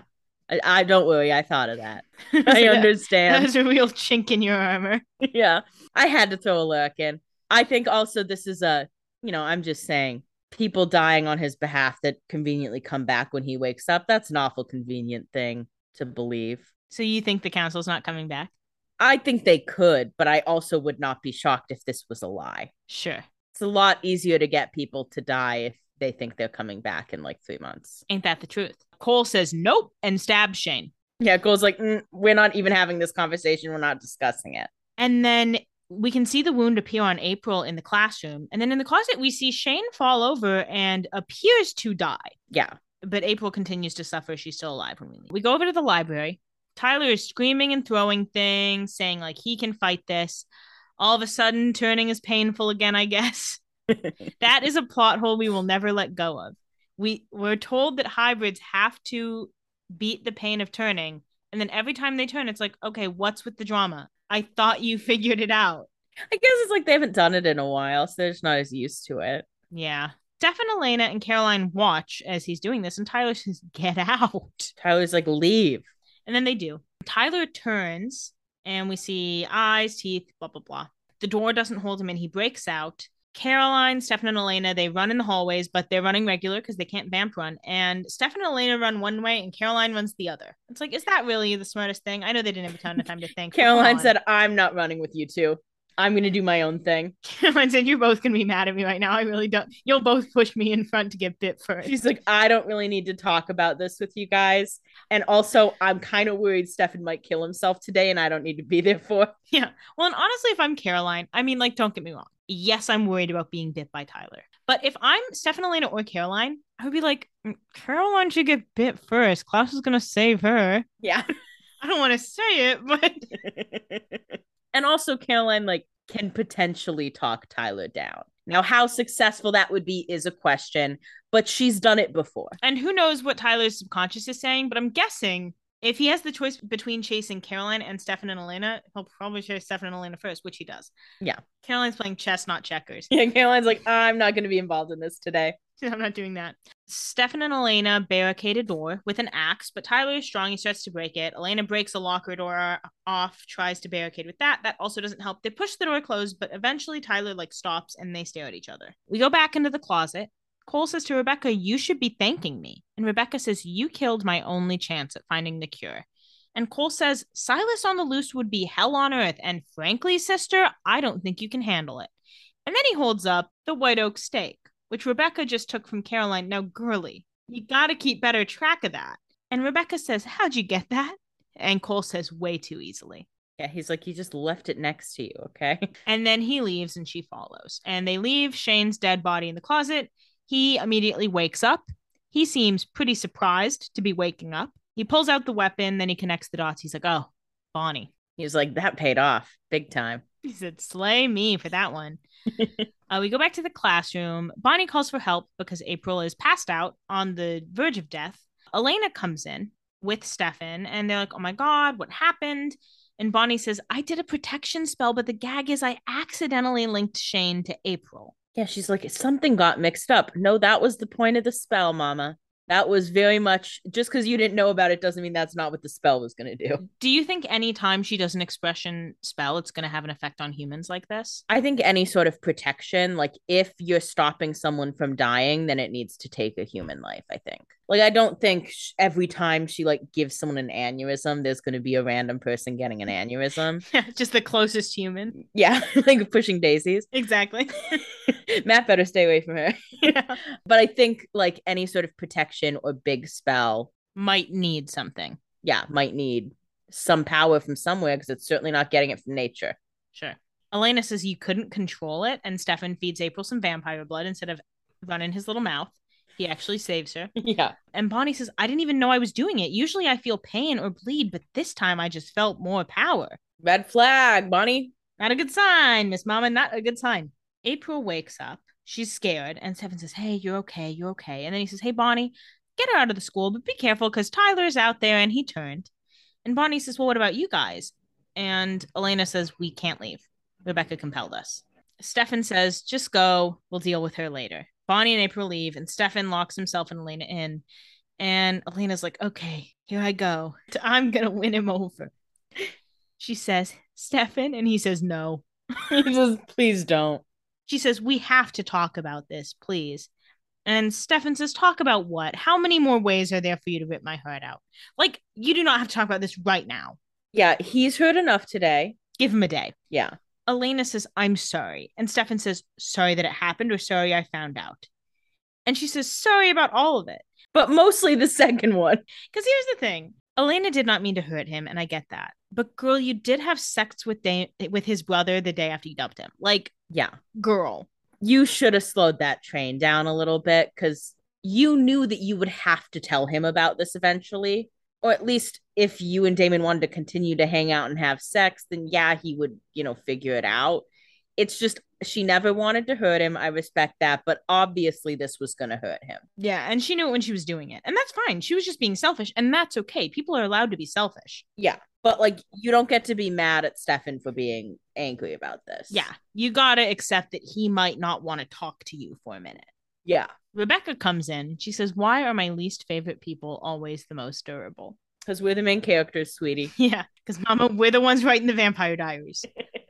I, I don't worry. I thought of that. That- I That understand. was a real chink in your armor. yeah. I had to throw Alaric in. I think also this is a, you know, I'm just saying people dying on his behalf that conveniently come back when he wakes up. That's an awful convenient thing. to believe. So you think the council's not coming back? I think they could, but I also would not be shocked if this was a lie. Sure. It's a lot easier to get people to die if they think they're coming back in like three months. Ain't that the truth? Kol says nope and stabs Shane. Yeah, Kol's like, "Mm, we're not even having this conversation. We're not discussing it. And then we can see the wound appear on April in the classroom. And then in the closet, we see Shane fall over and appears to die. Yeah. But April continues to suffer. She's still alive when we leave. We go over to the library. Tyler is screaming and throwing things, saying like he can fight this. All of a sudden, turning is painful again, I guess. that is a plot hole we will never let go of. We we're told that hybrids have to beat the pain of turning, and then every time they turn, it's like, okay, what's with the drama? I thought you figured it out. I guess it's like they haven't done it in a while, so they're just not as used to it. Yeah. Steph and Elena and Caroline watch as he's doing this, and Tyler says, Get out. Tyler's like, leave. And then they do. Tyler turns, and we see eyes, teeth, blah, blah, blah. The door doesn't hold him in. He breaks out. Caroline, Stefan, and Elena, they run in the hallways, but they're running regular because they can't vamp run. And Stefan and Elena run one way, and Caroline runs the other. It's like, is that really the smartest thing? I know they didn't have a ton of time to think. Caroline said, I'm not running with you two. I'm going to do my own thing. Caroline said, You're both going to be mad at me right now. I really don't. You'll both push me in front to get bit first. She's like, I don't really need to talk about this with you guys. And also, I'm kind of worried Stefan might kill himself today, and I don't need to be there for. Yeah. Well, and honestly, if I'm Caroline, I mean, like, don't get me wrong. Yes, I'm worried about being bit by Tyler. But if I'm Stefan Elena or Caroline, I would be like, "Mm, Caroline should get bit first. Klaus is going to save her. Yeah. I don't want to say it, but and also, Caroline, like, can potentially talk Tyler down. Now, how successful that would be is a question, but she's done it before. and who knows what Tyler's subconscious is saying, but I'm guessing if he has the choice between chasing Caroline and Stefan and Elena, he'll probably chase Stefan and Elena first, which he does. Yeah. Caroline's playing chess, not checkers. Yeah, Caroline's like, I'm not going to be involved in this today. I'm not doing that. Stefan and Elena barricade a door with an axe, but Tyler is strong. He starts to break it. Elena breaks a locker door off, tries to barricade with that. That also doesn't help. They push the door closed, but eventually Tyler like stops and they stare at each other. We go back into the closet. Kol says to Rebekah, You should be thanking me. And Rebekah says, You killed my only chance at finding the cure. And Kol says, Silas on the loose would be hell on earth. And frankly, sister, I don't think you can handle it. And then he holds up the white oak stake, which Rebekah just took from Caroline. Now, girly, you got to keep better track of that. And Rebekah says, How'd you get that? And Kol says, Way too easily. Yeah, he's like, you just left it next to you, okay? And then he leaves and she follows. And they leave Shane's dead body in the closet. He immediately wakes up. He seems pretty surprised to be waking up. He pulls out the weapon, then he connects the dots. He's like, Oh, Bonnie. He's like, that paid off big time. He said, Slay me for that one. uh, we go back to the classroom. Bonnie calls for help because April is passed out on the verge of death. Elena comes in with Stefan and they're like, Oh my God, what happened? And Bonnie says, I did a protection spell, but the gag is I accidentally linked Shane to April. Yeah, she's like, something got mixed up. No, that was the point of the spell, Mama. That was very much just because you didn't know about it doesn't mean that's not what the spell was going to do. Do you think anytime she does an expression spell, it's going to have an effect on humans like this? I think any sort of protection, like if you're stopping someone from dying, then it needs to take a human life, I think. Like, I don't think sh- every time she like gives someone an aneurysm, there's going to be a random person getting an aneurysm. Yeah, just the closest human. Yeah, like pushing daisies. Exactly. Matt better stay away from her. yeah. But I think like any sort of protection or big spell, Might need something. yeah, might need some power from somewhere because it's certainly not getting it from nature. Sure. Elena says you couldn't control it, and Stefan feeds April some vampire blood instead of running his little mouth. He actually saves her. Yeah. And Bonnie says, I didn't even know I was doing it. Usually I feel pain or bleed, but this time I just felt more power. Red flag, Bonnie. Not a good sign, Miss Mama. Not a good sign. April wakes up. She's scared, and Stefan says, Hey, you're okay. You're okay. And then he says, Hey, Bonnie, get her out of the school, but be careful because Tyler's out there and he turned. And Bonnie says, Well, what about you guys? And Elena says, We can't leave. Rebecca compelled us. Stefan says, Just go. We'll deal with her later. Bonnie and April leave, and Stefan locks himself and Elena in. And Elena's like, Okay, here I go. I'm going to win him over. She says, Stefan. And he says, No. Just please don't. She says, We have to talk about this, please. And Stefan says, Talk about what? How many more ways are there for you to rip my heart out? Like, you do not have to talk about this right now. Yeah, he's heard enough today. Give him a day. Yeah. Elena says, I'm sorry. And Stefan says, Sorry that it happened or sorry I found out. And she says, Sorry about all of it. But mostly the second one. Because here's the thing Elena did not mean to hurt him, and I get that. But girl, you did have sex with da- with his brother the day after you dumped him. Like, Yeah. girl. You should have slowed that train down a little bit because you knew that you would have to tell him about this eventually. Or at least if you and Damon wanted to continue to hang out and have sex, then yeah, he would, you know, figure it out. It's just she never wanted to hurt him. I respect that. But obviously, this was going to hurt him. Yeah, and she knew it when she was doing it. And that's fine. She was just being selfish, and that's okay. People are allowed to be selfish. Yeah. But like, you don't get to be mad at Stefan for being angry about this. Yeah, you gotta accept that he might not want to talk to you for a minute. Yeah. Rebekah comes in. She says, Why are my least favorite people always the most durable? Because we're the main characters, sweetie. Yeah, because Mama, we're the ones writing the Vampire Diaries.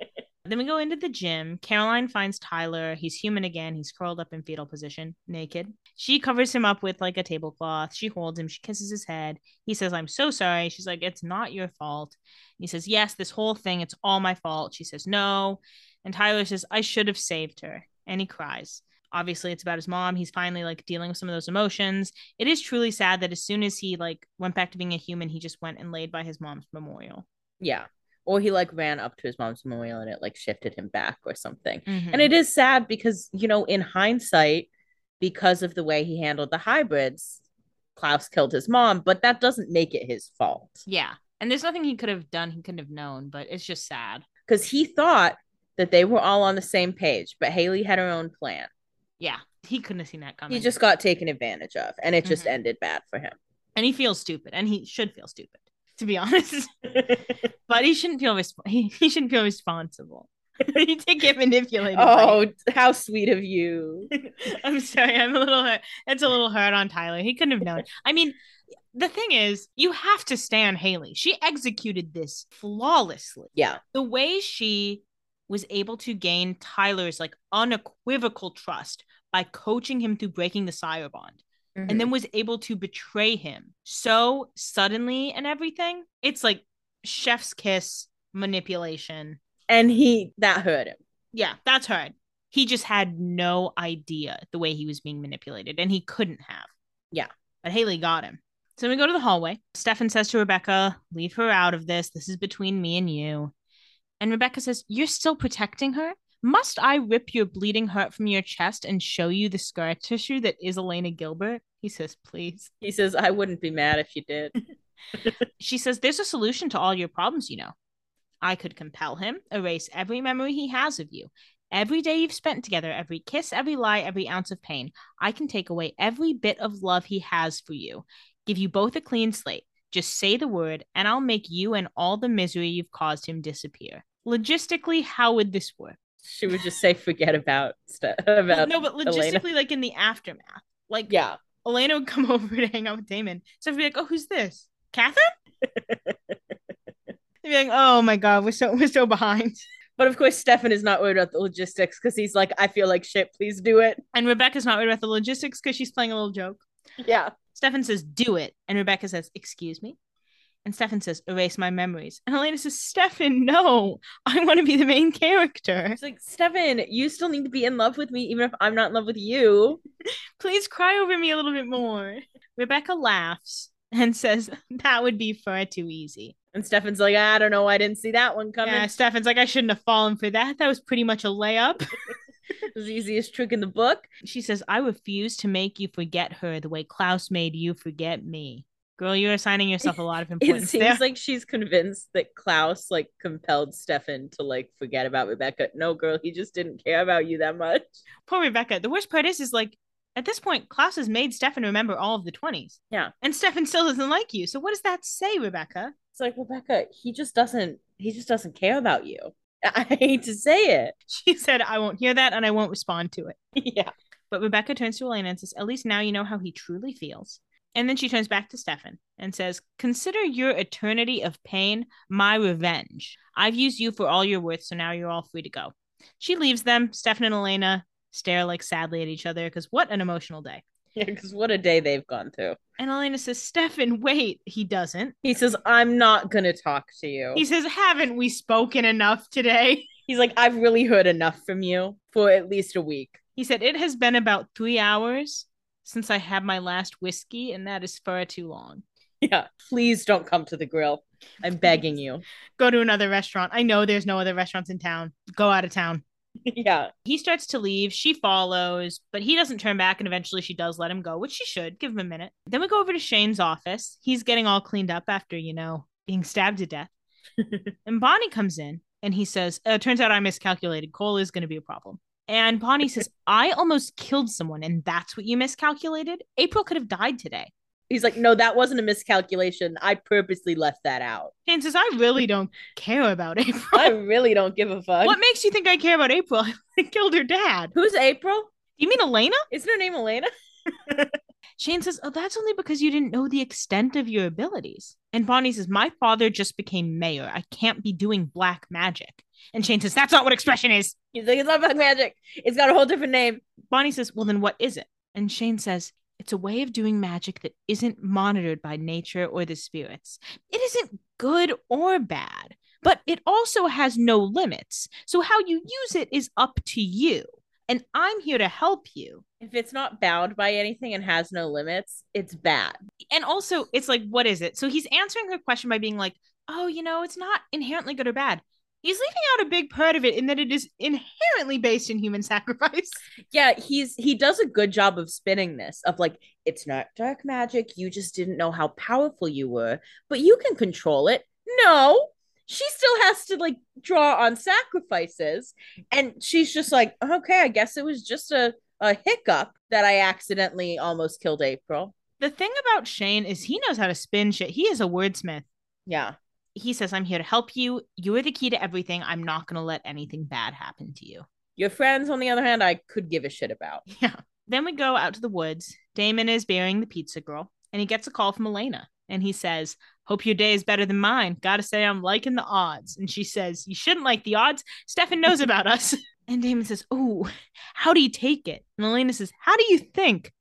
then we go into the gym. Caroline finds Tyler. He's human again. He's curled up in fetal position, naked. She covers him up with like a tablecloth. She holds him. She kisses his head. He says, I'm so sorry. She's like, It's not your fault. He says, Yes, this whole thing, it's all my fault. She says, No. And Tyler says, I should have saved her. And he cries. Obviously, it's about his mom. He's finally like dealing with some of those emotions. It is truly sad that as soon as he like went back to being a human, he just went and laid by his mom's memorial. Yeah. Or he like ran up to his mom's memorial and it like shifted him back or something. Mhm. And it is sad because, you know, in hindsight, because of the way he handled the hybrids, Klaus killed his mom, but that doesn't make it his fault. yeah. And there's nothing he could have done. He couldn't have known, but it's just sad. Because he thought that they were all on the same page, but Hayley had her own plan. Yeah. He couldn't have seen that coming. He just got taken advantage of and it just Mhm. ended bad for him. and he feels stupid, and he should feel stupid, to be honest. but he shouldn't feel resp- he, he shouldn't feel responsible. he did get manipulated. oh, how sweet of you. I'm sorry. I'm a little hurt. It's a little hard on Tyler. He couldn't have known. I mean, the thing is, you have to stand Hayley. She executed this flawlessly. Yeah. The way she was able to gain Tyler's like unequivocal trust by coaching him through breaking the sire bond Mm-hmm. and then was able to betray him so suddenly and everything. It's like chef's kiss manipulation. and he that hurt him. Yeah, that's hard. He just had no idea the way he was being manipulated, and he couldn't have. Yeah. But Hayley got him. So we go to the hallway. Stefan says to Rebekah, Leave her out of this. This is between me and you. And Rebekah says, You're still protecting her? Must I rip your bleeding heart from your chest and show you the scar tissue that is Elena Gilbert? He says, Please. He says, I wouldn't be mad if you did. She says, There's a solution to all your problems, you know. I could compel him, erase every memory he has of you. Every day you've spent together, every kiss, every lie, every ounce of pain. I can take away every bit of love he has for you, give you both a clean slate. Just say the word, and I'll make you and all the misery you've caused him disappear. Logistically, how would this work? She would just say, forget about stuff about no, but Elena. logistically, like in the aftermath, like Yeah. Elena would come over to hang out with Damon. So I'd be like, "Oh, who's this? Catherine?" They'd be like, "Oh my god, we're so we're so behind." But of course, Stefan is not worried about the logistics because he's like, I feel like shit. Please do it. And Rebekah's not worried about the logistics because she's playing a little joke. Yeah. Stefan says, "Do it," and Rebekah says, "Excuse me." And Stefan says, "Erase my memories." And Elena says, "Stefan, no, I want to be the main character. It's like, Stefan, you still need to be in love with me, even if I'm not in love with you. Please cry over me a little bit more." Rebekah laughs and says, "That would be far too easy." And Stefan's like, I don't know. I didn't see that one coming. Yeah, Stefan's like, "I shouldn't have fallen for that. That was pretty much a layup." It was the easiest trick in the book. She says, I refuse to make you forget her the way Klaus made you forget me. Girl, you're assigning yourself a lot of importance. It seems there. like she's convinced that Klaus like compelled Stefan to like forget about Rebekah. No, girl, he just didn't care about you that much. Poor Rebekah. The worst part is, is like, at this point, Klaus has made Stefan remember all of the 20s. Yeah. And Stefan still doesn't like you. So what does that say, Rebekah? It's like Rebekah, he just doesn't he just doesn't care about you. I hate to say it. She said, I won't hear that and I won't respond to it. yeah. But Rebekah turns to Elena and says, At least now you know how he truly feels. And then she turns back to Stefan and says, Consider your eternity of pain my revenge. I've used you for all you're worth, so now you're all free to go. She leaves them. Stefan and Elena stare like sadly at each other because what an emotional day. Yeah, because what a day they've gone through. And Elena says, Stefan, wait. He doesn't. He says, I'm not going to talk to you. He says, Haven't we spoken enough today? He's like, I've really heard enough from you for at least a week. He said, It has been about three hours since I had my last whiskey, and that is far too long. Yeah, please don't come to the grill. I'm begging you. Go to another restaurant. I know there's no other restaurants in town. Go out of town. yeah. He starts to leave. She follows, but he doesn't turn back. And eventually she does let him go, which she should. Give him a minute. Then we go over to Shane's office. He's getting all cleaned up after, you know, being stabbed to death. and Bonnie comes in and he says, uh, Turns out I miscalculated. Kol is going to be a problem. And Bonnie says, I almost killed someone, and that's what you miscalculated? April could have died today. He's like, no, that wasn't a miscalculation. I purposely left that out. Shane says, I really don't care about April. I really don't give a fuck. What makes you think I care about April? I killed her dad. Who's April? You mean Elena? Isn't her name Elena? Shane says, Oh, that's only because you didn't know the extent of your abilities. And Bonnie says, My father just became mayor. I can't be doing black magic. And Shane says, That's not what expression is. He's like, it's not black magic. It's got a whole different name. Bonnie says, Well, then what is it? And Shane says, It's a way of doing magic that isn't monitored by nature or the spirits. It isn't good or bad, but it also has no limits. So how you use it is up to you. And I'm here to help you. If it's not bound by anything and has no limits, it's bad. And also, it's like, what is it? So he's answering her question by being like, Oh, you know, it's not inherently good or bad he's leaving out a big part of it in that it is inherently based in human sacrifice. Yeah, he's he does a good job of spinning this of like it's not dark magic, you just didn't know how powerful you were, but you can control it. No. She still has to like draw on sacrifices and she's just like, "Okay, I guess it was just a a hiccup that I accidentally almost killed April." The thing about Shane is he knows how to spin shit. He is a wordsmith. Yeah he says, I'm here to help you. You are the key to everything. I'm not going to let anything bad happen to you. Your friends, on the other hand, I could give a shit about. Yeah. Then we go out to the woods. Damon is burying the pizza girl, and he gets a call from Elena. And he says, Hope your day is better than mine. Gotta say, I'm liking the odds. And she says, You shouldn't like the odds. Stefan knows about us. And Damon says, Oh, how do you take it? And Elena says, How do you think?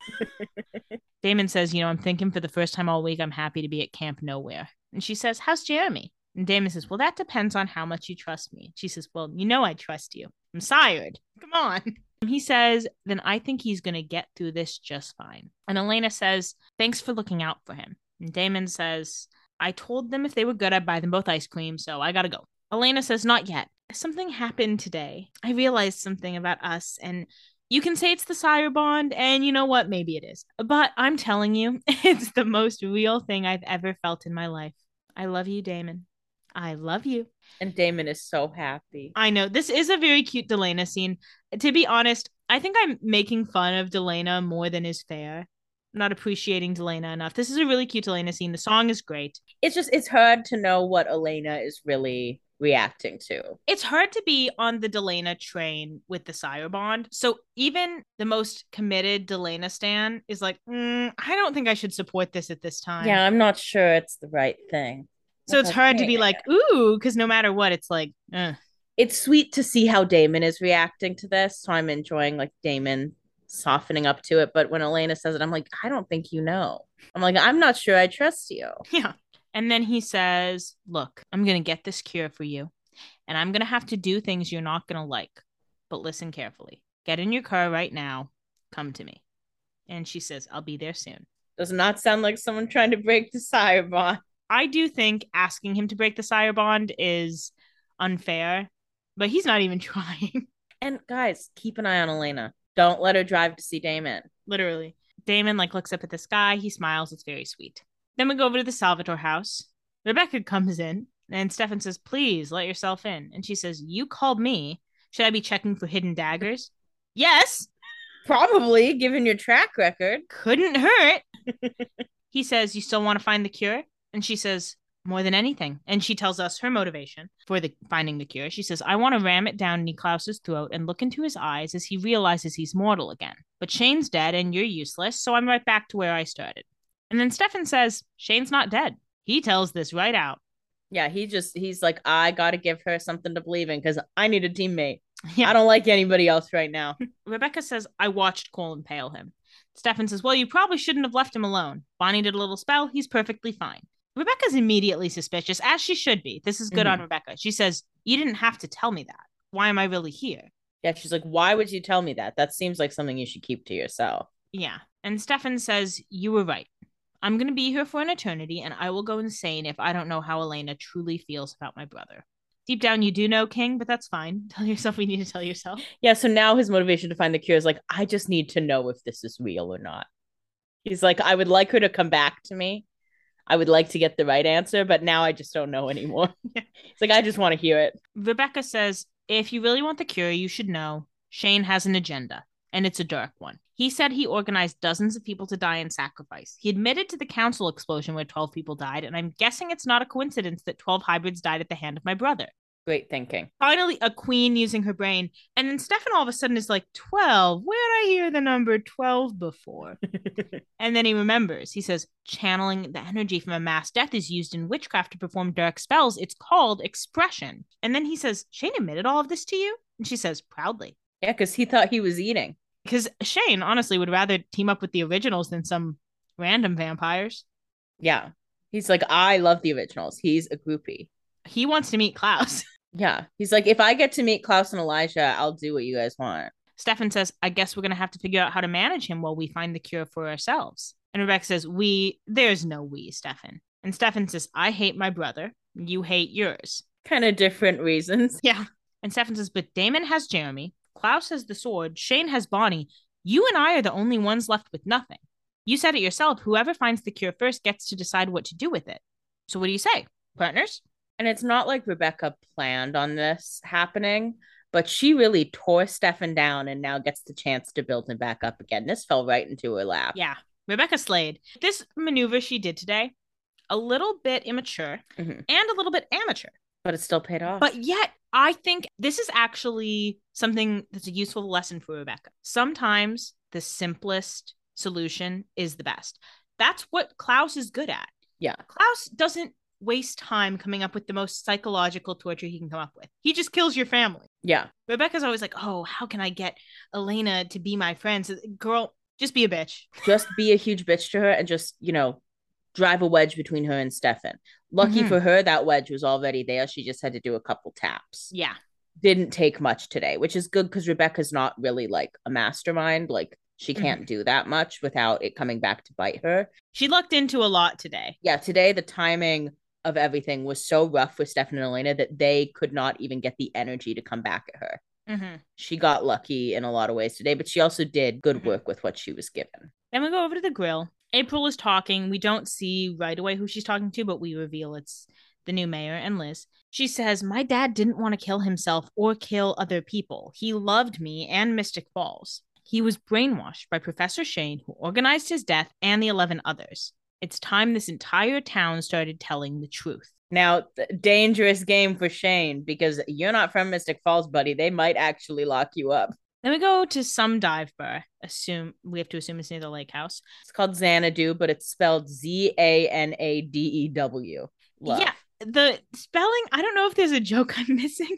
Damon says, You know, I'm thinking for the first time all week, I'm happy to be at Camp Nowhere. And she says, How's Jeremy? And Damon says, Well, that depends on how much you trust me. She says, Well, you know I trust you. I'm sired. Come on. And He says, Then I think he's going to get through this just fine. And Elena says, Thanks for looking out for him. And Damon says, I told them if they were good, I'd buy them both ice cream, so I gotta go. Elena says, Not yet. Something happened today. I realized something about us, and you can say it's the sire bond, and you know what? Maybe it is. But I'm telling you, it's the most real thing I've ever felt in my life. I love you, Damon. I love you. And Damon is so happy. I know. This is a very cute Delena scene. To be honest, I think I'm making fun of Delena more than is fair. I'm not appreciating Delena enough. This is a really cute Delena scene. The song is great. It's just it's hard to know what Elena is really reacting to. It's hard to be on the Delena train with the Sire Bond. So even the most committed Delena stan is like, mm, I don't think I should support this at this time. Yeah, I'm not sure it's the right thing. So it's hard to be like, ooh, because no matter what, it's like, uh. it's sweet to see how Damon is reacting to this. So I'm enjoying like Damon softening up to it. But when Elena says it, I'm like, I don't think you know. I'm like, I'm not sure I trust you. Yeah. And then he says, Look, I'm going to get this cure for you. And I'm going to have to do things you're not going to like. But listen carefully. Get in your car right now. Come to me. And she says, I'll be there soon. Does not sound like someone trying to break the sire bond. I do think asking him to break the sire bond is unfair, but he's not even trying. And guys, keep an eye on Elena. Don't let her drive to see Damon. Literally. Damon like looks up at the sky, he smiles, it's very sweet. Then we go over to the Salvatore house. Rebekah comes in and Stefan says, Please let yourself in. And she says, You called me. Should I be checking for hidden daggers? yes. Probably, given your track record. Couldn't hurt. he says, You still want to find the cure? And she says, More than anything. And she tells us her motivation for the finding the cure. She says, I want to ram it down Niklaus's throat and look into his eyes as he realizes he's mortal again. But Shane's dead and you're useless, so I'm right back to where I started. And then Stefan says, Shane's not dead. He tells this right out. Yeah, he just he's like, I gotta give her something to believe in because I need a teammate. Yeah. I don't like anybody else right now. Rebekah says, I watched Kol impale him. Stefan says, Well, you probably shouldn't have left him alone. Bonnie did a little spell. He's perfectly fine. Rebekah's immediately suspicious, as she should be. This is good mm-hmm. on Rebekah. She says, You didn't have to tell me that. Why am I really here? Yeah, she's like, why would you tell me that? That seems like something you should keep to yourself. Yeah. And Stefan says, You were right. I'm going to be here for an eternity, and I will go insane if I don't know how Elena truly feels about my brother. Deep down, you do know King, but that's fine. Tell yourself we need to tell yourself. Yeah, so now his motivation to find the cure is like, I just need to know if this is real or not. He's like, I would like her to come back to me. I would like to get the right answer, but now I just don't know anymore. Yeah. It's like, I just want to hear it. Rebekah says, If you really want the cure, you should know Shane has an agenda, and it's a dark one. He said he organized dozens of people to die in sacrifice. He admitted to the council explosion where 12 people died, and I'm guessing it's not a coincidence that 12 hybrids died at the hand of my brother. Great thinking. Finally, a queen using her brain, and then Stefan all of a sudden is like, 12. Where'd I hear the number 12 before? And then he remembers. He says, channeling the energy from a mass death is used in witchcraft to perform dark spells. It's called expression. And then he says, Shane admitted all of this to you? And she says, proudly. yeah, because he thought he was eating. Because Shane honestly would rather team up with the originals than some random vampires. Yeah. He's like, I love the originals. He's a groupie. He wants to meet Klaus. Yeah. He's like, if I get to meet Klaus and Elijah, I'll do what you guys want. Stefan says, I guess we're going to have to figure out how to manage him while we find the cure for ourselves. And Rebekah says, We, there's no we, Stefan. And Stefan says, I hate my brother. You hate yours. Kind of different reasons. Yeah. And Stefan says, But Damon has Jeremy. Klaus has the sword. Shane has Bonnie. You and I are the only ones left with nothing. You said it yourself. Whoever finds the cure first gets to decide what to do with it. So what do you say? Partners? And it's not like Rebekah planned on this happening, but she really tore Stefan down and now gets the chance to build him back up again. This fell right into her lap. Yeah. Rebekah Slade. This maneuver she did today, a little bit immature Mhm. and a little bit amateur. But it still paid off. But yet, I think this is actually something that's a useful lesson for Rebekah. Sometimes the simplest solution is the best. That's what Klaus is good at. Yeah. Klaus doesn't waste time coming up with the most psychological torture he can come up with. He just kills your family. yeah. Rebekah's always like, "Oh, how can I get Elena to be my friend?" So, girl, just be a bitch. Just be a huge bitch to her and just, you know, drive a wedge between her and Stefan. Lucky Mhm. for her, that wedge was already there. She just had to do a couple taps. Yeah. Didn't take much today, which is good because Rebekah's not really like a mastermind. Like she can't do that much without it coming back to bite her. She lucked into a lot today. Yeah, today the timing of everything was so rough with Stefan and Elena that they could not even get the energy to come back at her. Mm-hmm. She got lucky in a lot of ways today, but she also did good Mhm. work with what she was given. Then we go over to the grill. April is talking. We don't see right away who she's talking to, but we reveal it's the new mayor and Liz. She says, My dad didn't want to kill himself or kill other people. He loved me and Mystic Falls. He was brainwashed by Professor Shane, who organized his death and the 11 others. It's time this entire town started telling the truth. Now, dangerous game for Shane because you're not from Mystic Falls, buddy. They might actually lock you up. Then we go to some dive bar. Assume we have to assume it's near the lake house. It's called Xanadu, but it's spelled Z A N A D E W. Yeah, the spelling. I don't know if there's a joke I'm missing.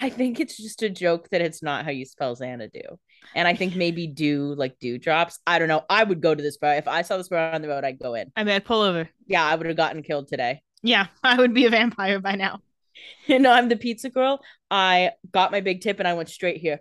I think it's just a joke that it's not how you spell Xanadu. And I think maybe do like dewdrops. I don't know. I would go to this bar. If I saw this bar on the road, I'd go in. I mean, I'd pull over. Yeah, I would have gotten killed today. Yeah, I would be a vampire by now. You know, I'm the pizza girl. I got my big tip and I went straight here.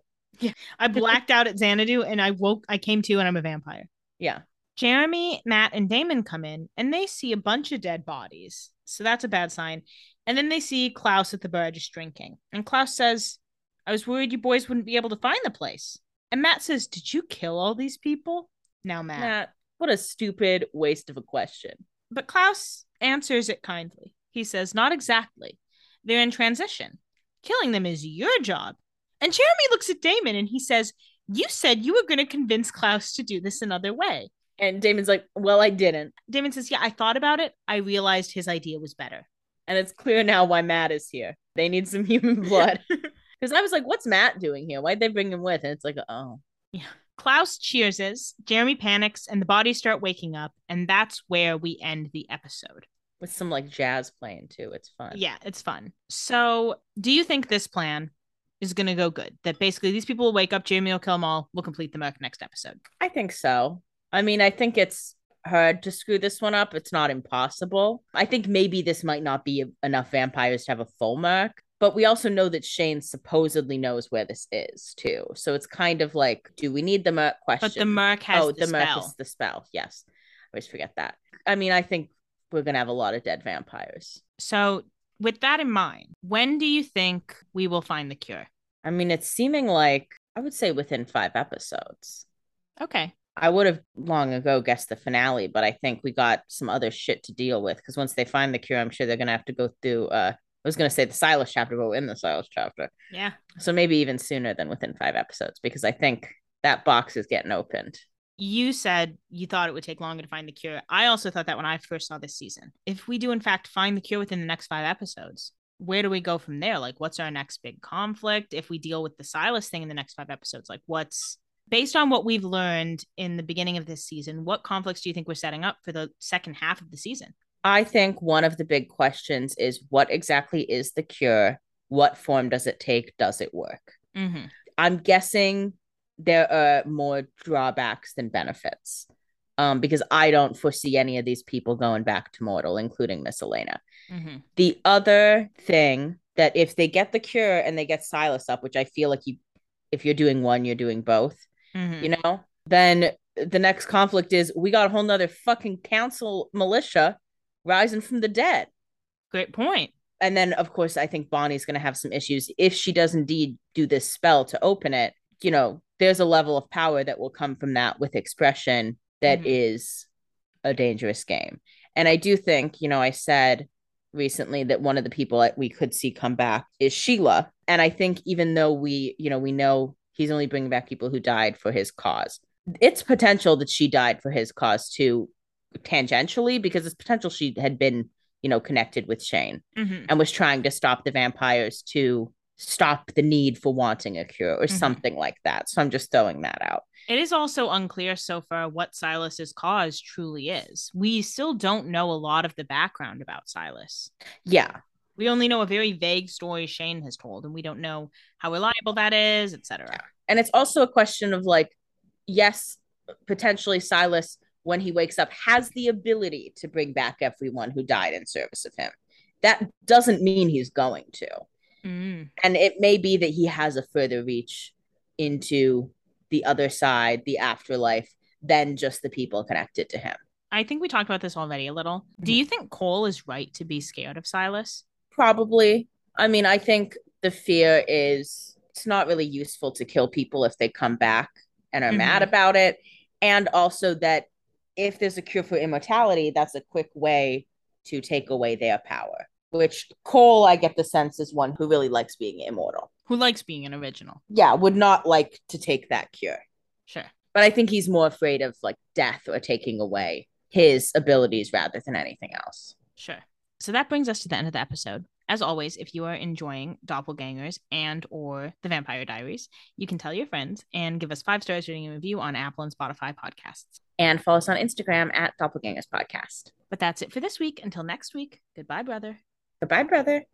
I blacked out at Xanadu and I woke, I came to and I'm a vampire. Yeah. Jeremy, Matt, and Damon come in and they see a bunch of dead bodies. So that's a bad sign. And then they see Klaus at the bar just drinking. And Klaus says, I was worried you boys wouldn't be able to find the place. And Matt says, Did you kill all these people? Now, Matt. Matt, what a stupid waste of a question. But Klaus answers it kindly. He says, Not exactly. They're in transition. Killing them is your job. And Jeremy looks at Damon and he says, You said you were going to convince Klaus to do this another way. And Damon's like, well, I didn't. Damon says, Yeah, I thought about it. I realized his idea was better. And it's clear now why Matt is here. They need some human blood. Because I was like, what's Matt doing here? Why'd they bring him with? And it's like, oh. Yeah. Klaus cheerses, Jeremy panics, and the bodies start waking up. And that's where we end the episode. With some like jazz playing too. It's fun. Yeah, it's fun. So, do you think this plan is going to go good. That basically these people will wake up, Jamie will kill them all, we'll complete the Merc next episode. I think so. I mean, I think it's hard to screw this one up. It's not impossible. I think maybe this might not be enough vampires to have a full Merc, but we also know that Shane supposedly knows where this is too. So it's kind of like, do we need the Merc question? But the Merc has oh, the, the Merc spell. is the spell. Yes. I always forget that. I mean, I think we're going to have a lot of dead vampires. So with that in mind, when do you think we will find the cure? I mean, it's seeming like, I would say within five episodes. Okay. I would have long ago guessed the finale, but I think we got some other shit to deal with because once they find the cure, I'm sure they're gonna have to go through. Uh, I was gonna say the Silas chapter, but we're in the Silas chapter, Yeah. so maybe even sooner than within five episodes because I think that box is getting opened. You said you thought it would take longer to find the cure. I also thought that when I first saw this season. If we do in fact find the cure within the next five episodes, where do we go from there? Like what's our next big conflict? If we deal with the Silas thing in the next five episodes, like what's based on what we've learned in the beginning of this season, what conflicts do you think we're setting up for the second half of the season? I think one of the big questions is what exactly is the cure? What form does it take? Does it work? Mm-hmm. I'm guessing there are more drawbacks than benefits. Um, because I don't foresee any of these people going back to mortal, including Miss Elena. Mm-hmm. The other thing that if they get the cure and they get Silas up, which I feel like you if you're doing one, you're doing both, Mm-hmm. you know, then the next conflict is we got a whole nother fucking council militia rising from the dead. Great point. And then of course I think Bonnie's gonna have some issues if she does indeed do this spell to open it, you know, there's a level of power that will come from that with expression that Mhm. is a dangerous game. And I do think, you know, I said recently that one of the people that we could see come back is Sheila. And I think even though we, you know, we know he's only bringing back people who died for his cause, it's potential that she died for his cause too, tangentially, because it's potential she had been, you know, connected with Shane Mm-hmm. and was trying to stop the vampires to stop the need for wanting a cure or Mhm. something like that. So I'm just throwing that out. It is also unclear so far what Silas's cause truly is. We still don't know a lot of the background about Silas. Yeah. We only know a very vague story Shane has told, and we don't know how reliable that is, etc. And it's also a question of like, yes, potentially Silas, when he wakes up, has the ability to bring back everyone who died in service of him. That doesn't mean he's going to. Mm. And it may be that he has a further reach into the other side, the afterlife, than just the people connected to him. I think we talked about this already a little. Do Mhm. you think Kol is right to be scared of Silas? Probably. I mean, I think the fear is it's not really useful to kill people if they come back and are mad Mhm. about it. And also that if there's a cure for immortality, that's a quick way to take away their power. Which Kol, I get the sense, is one who really likes being immortal. Who likes being an original? Yeah, would not like to take that cure. Sure. But I think he's more afraid of like death or taking away his abilities rather than anything else. Sure. So that brings us to the end of the episode. As always, if you are enjoying Doppelgangers and or The Vampire Diaries, you can tell your friends and give us five stars rating and review on Apple and Spotify podcasts. And follow us on Instagram at Doppelgangers Podcast. But that's it for this week. Until next week, goodbye, brother. Goodbye, brother.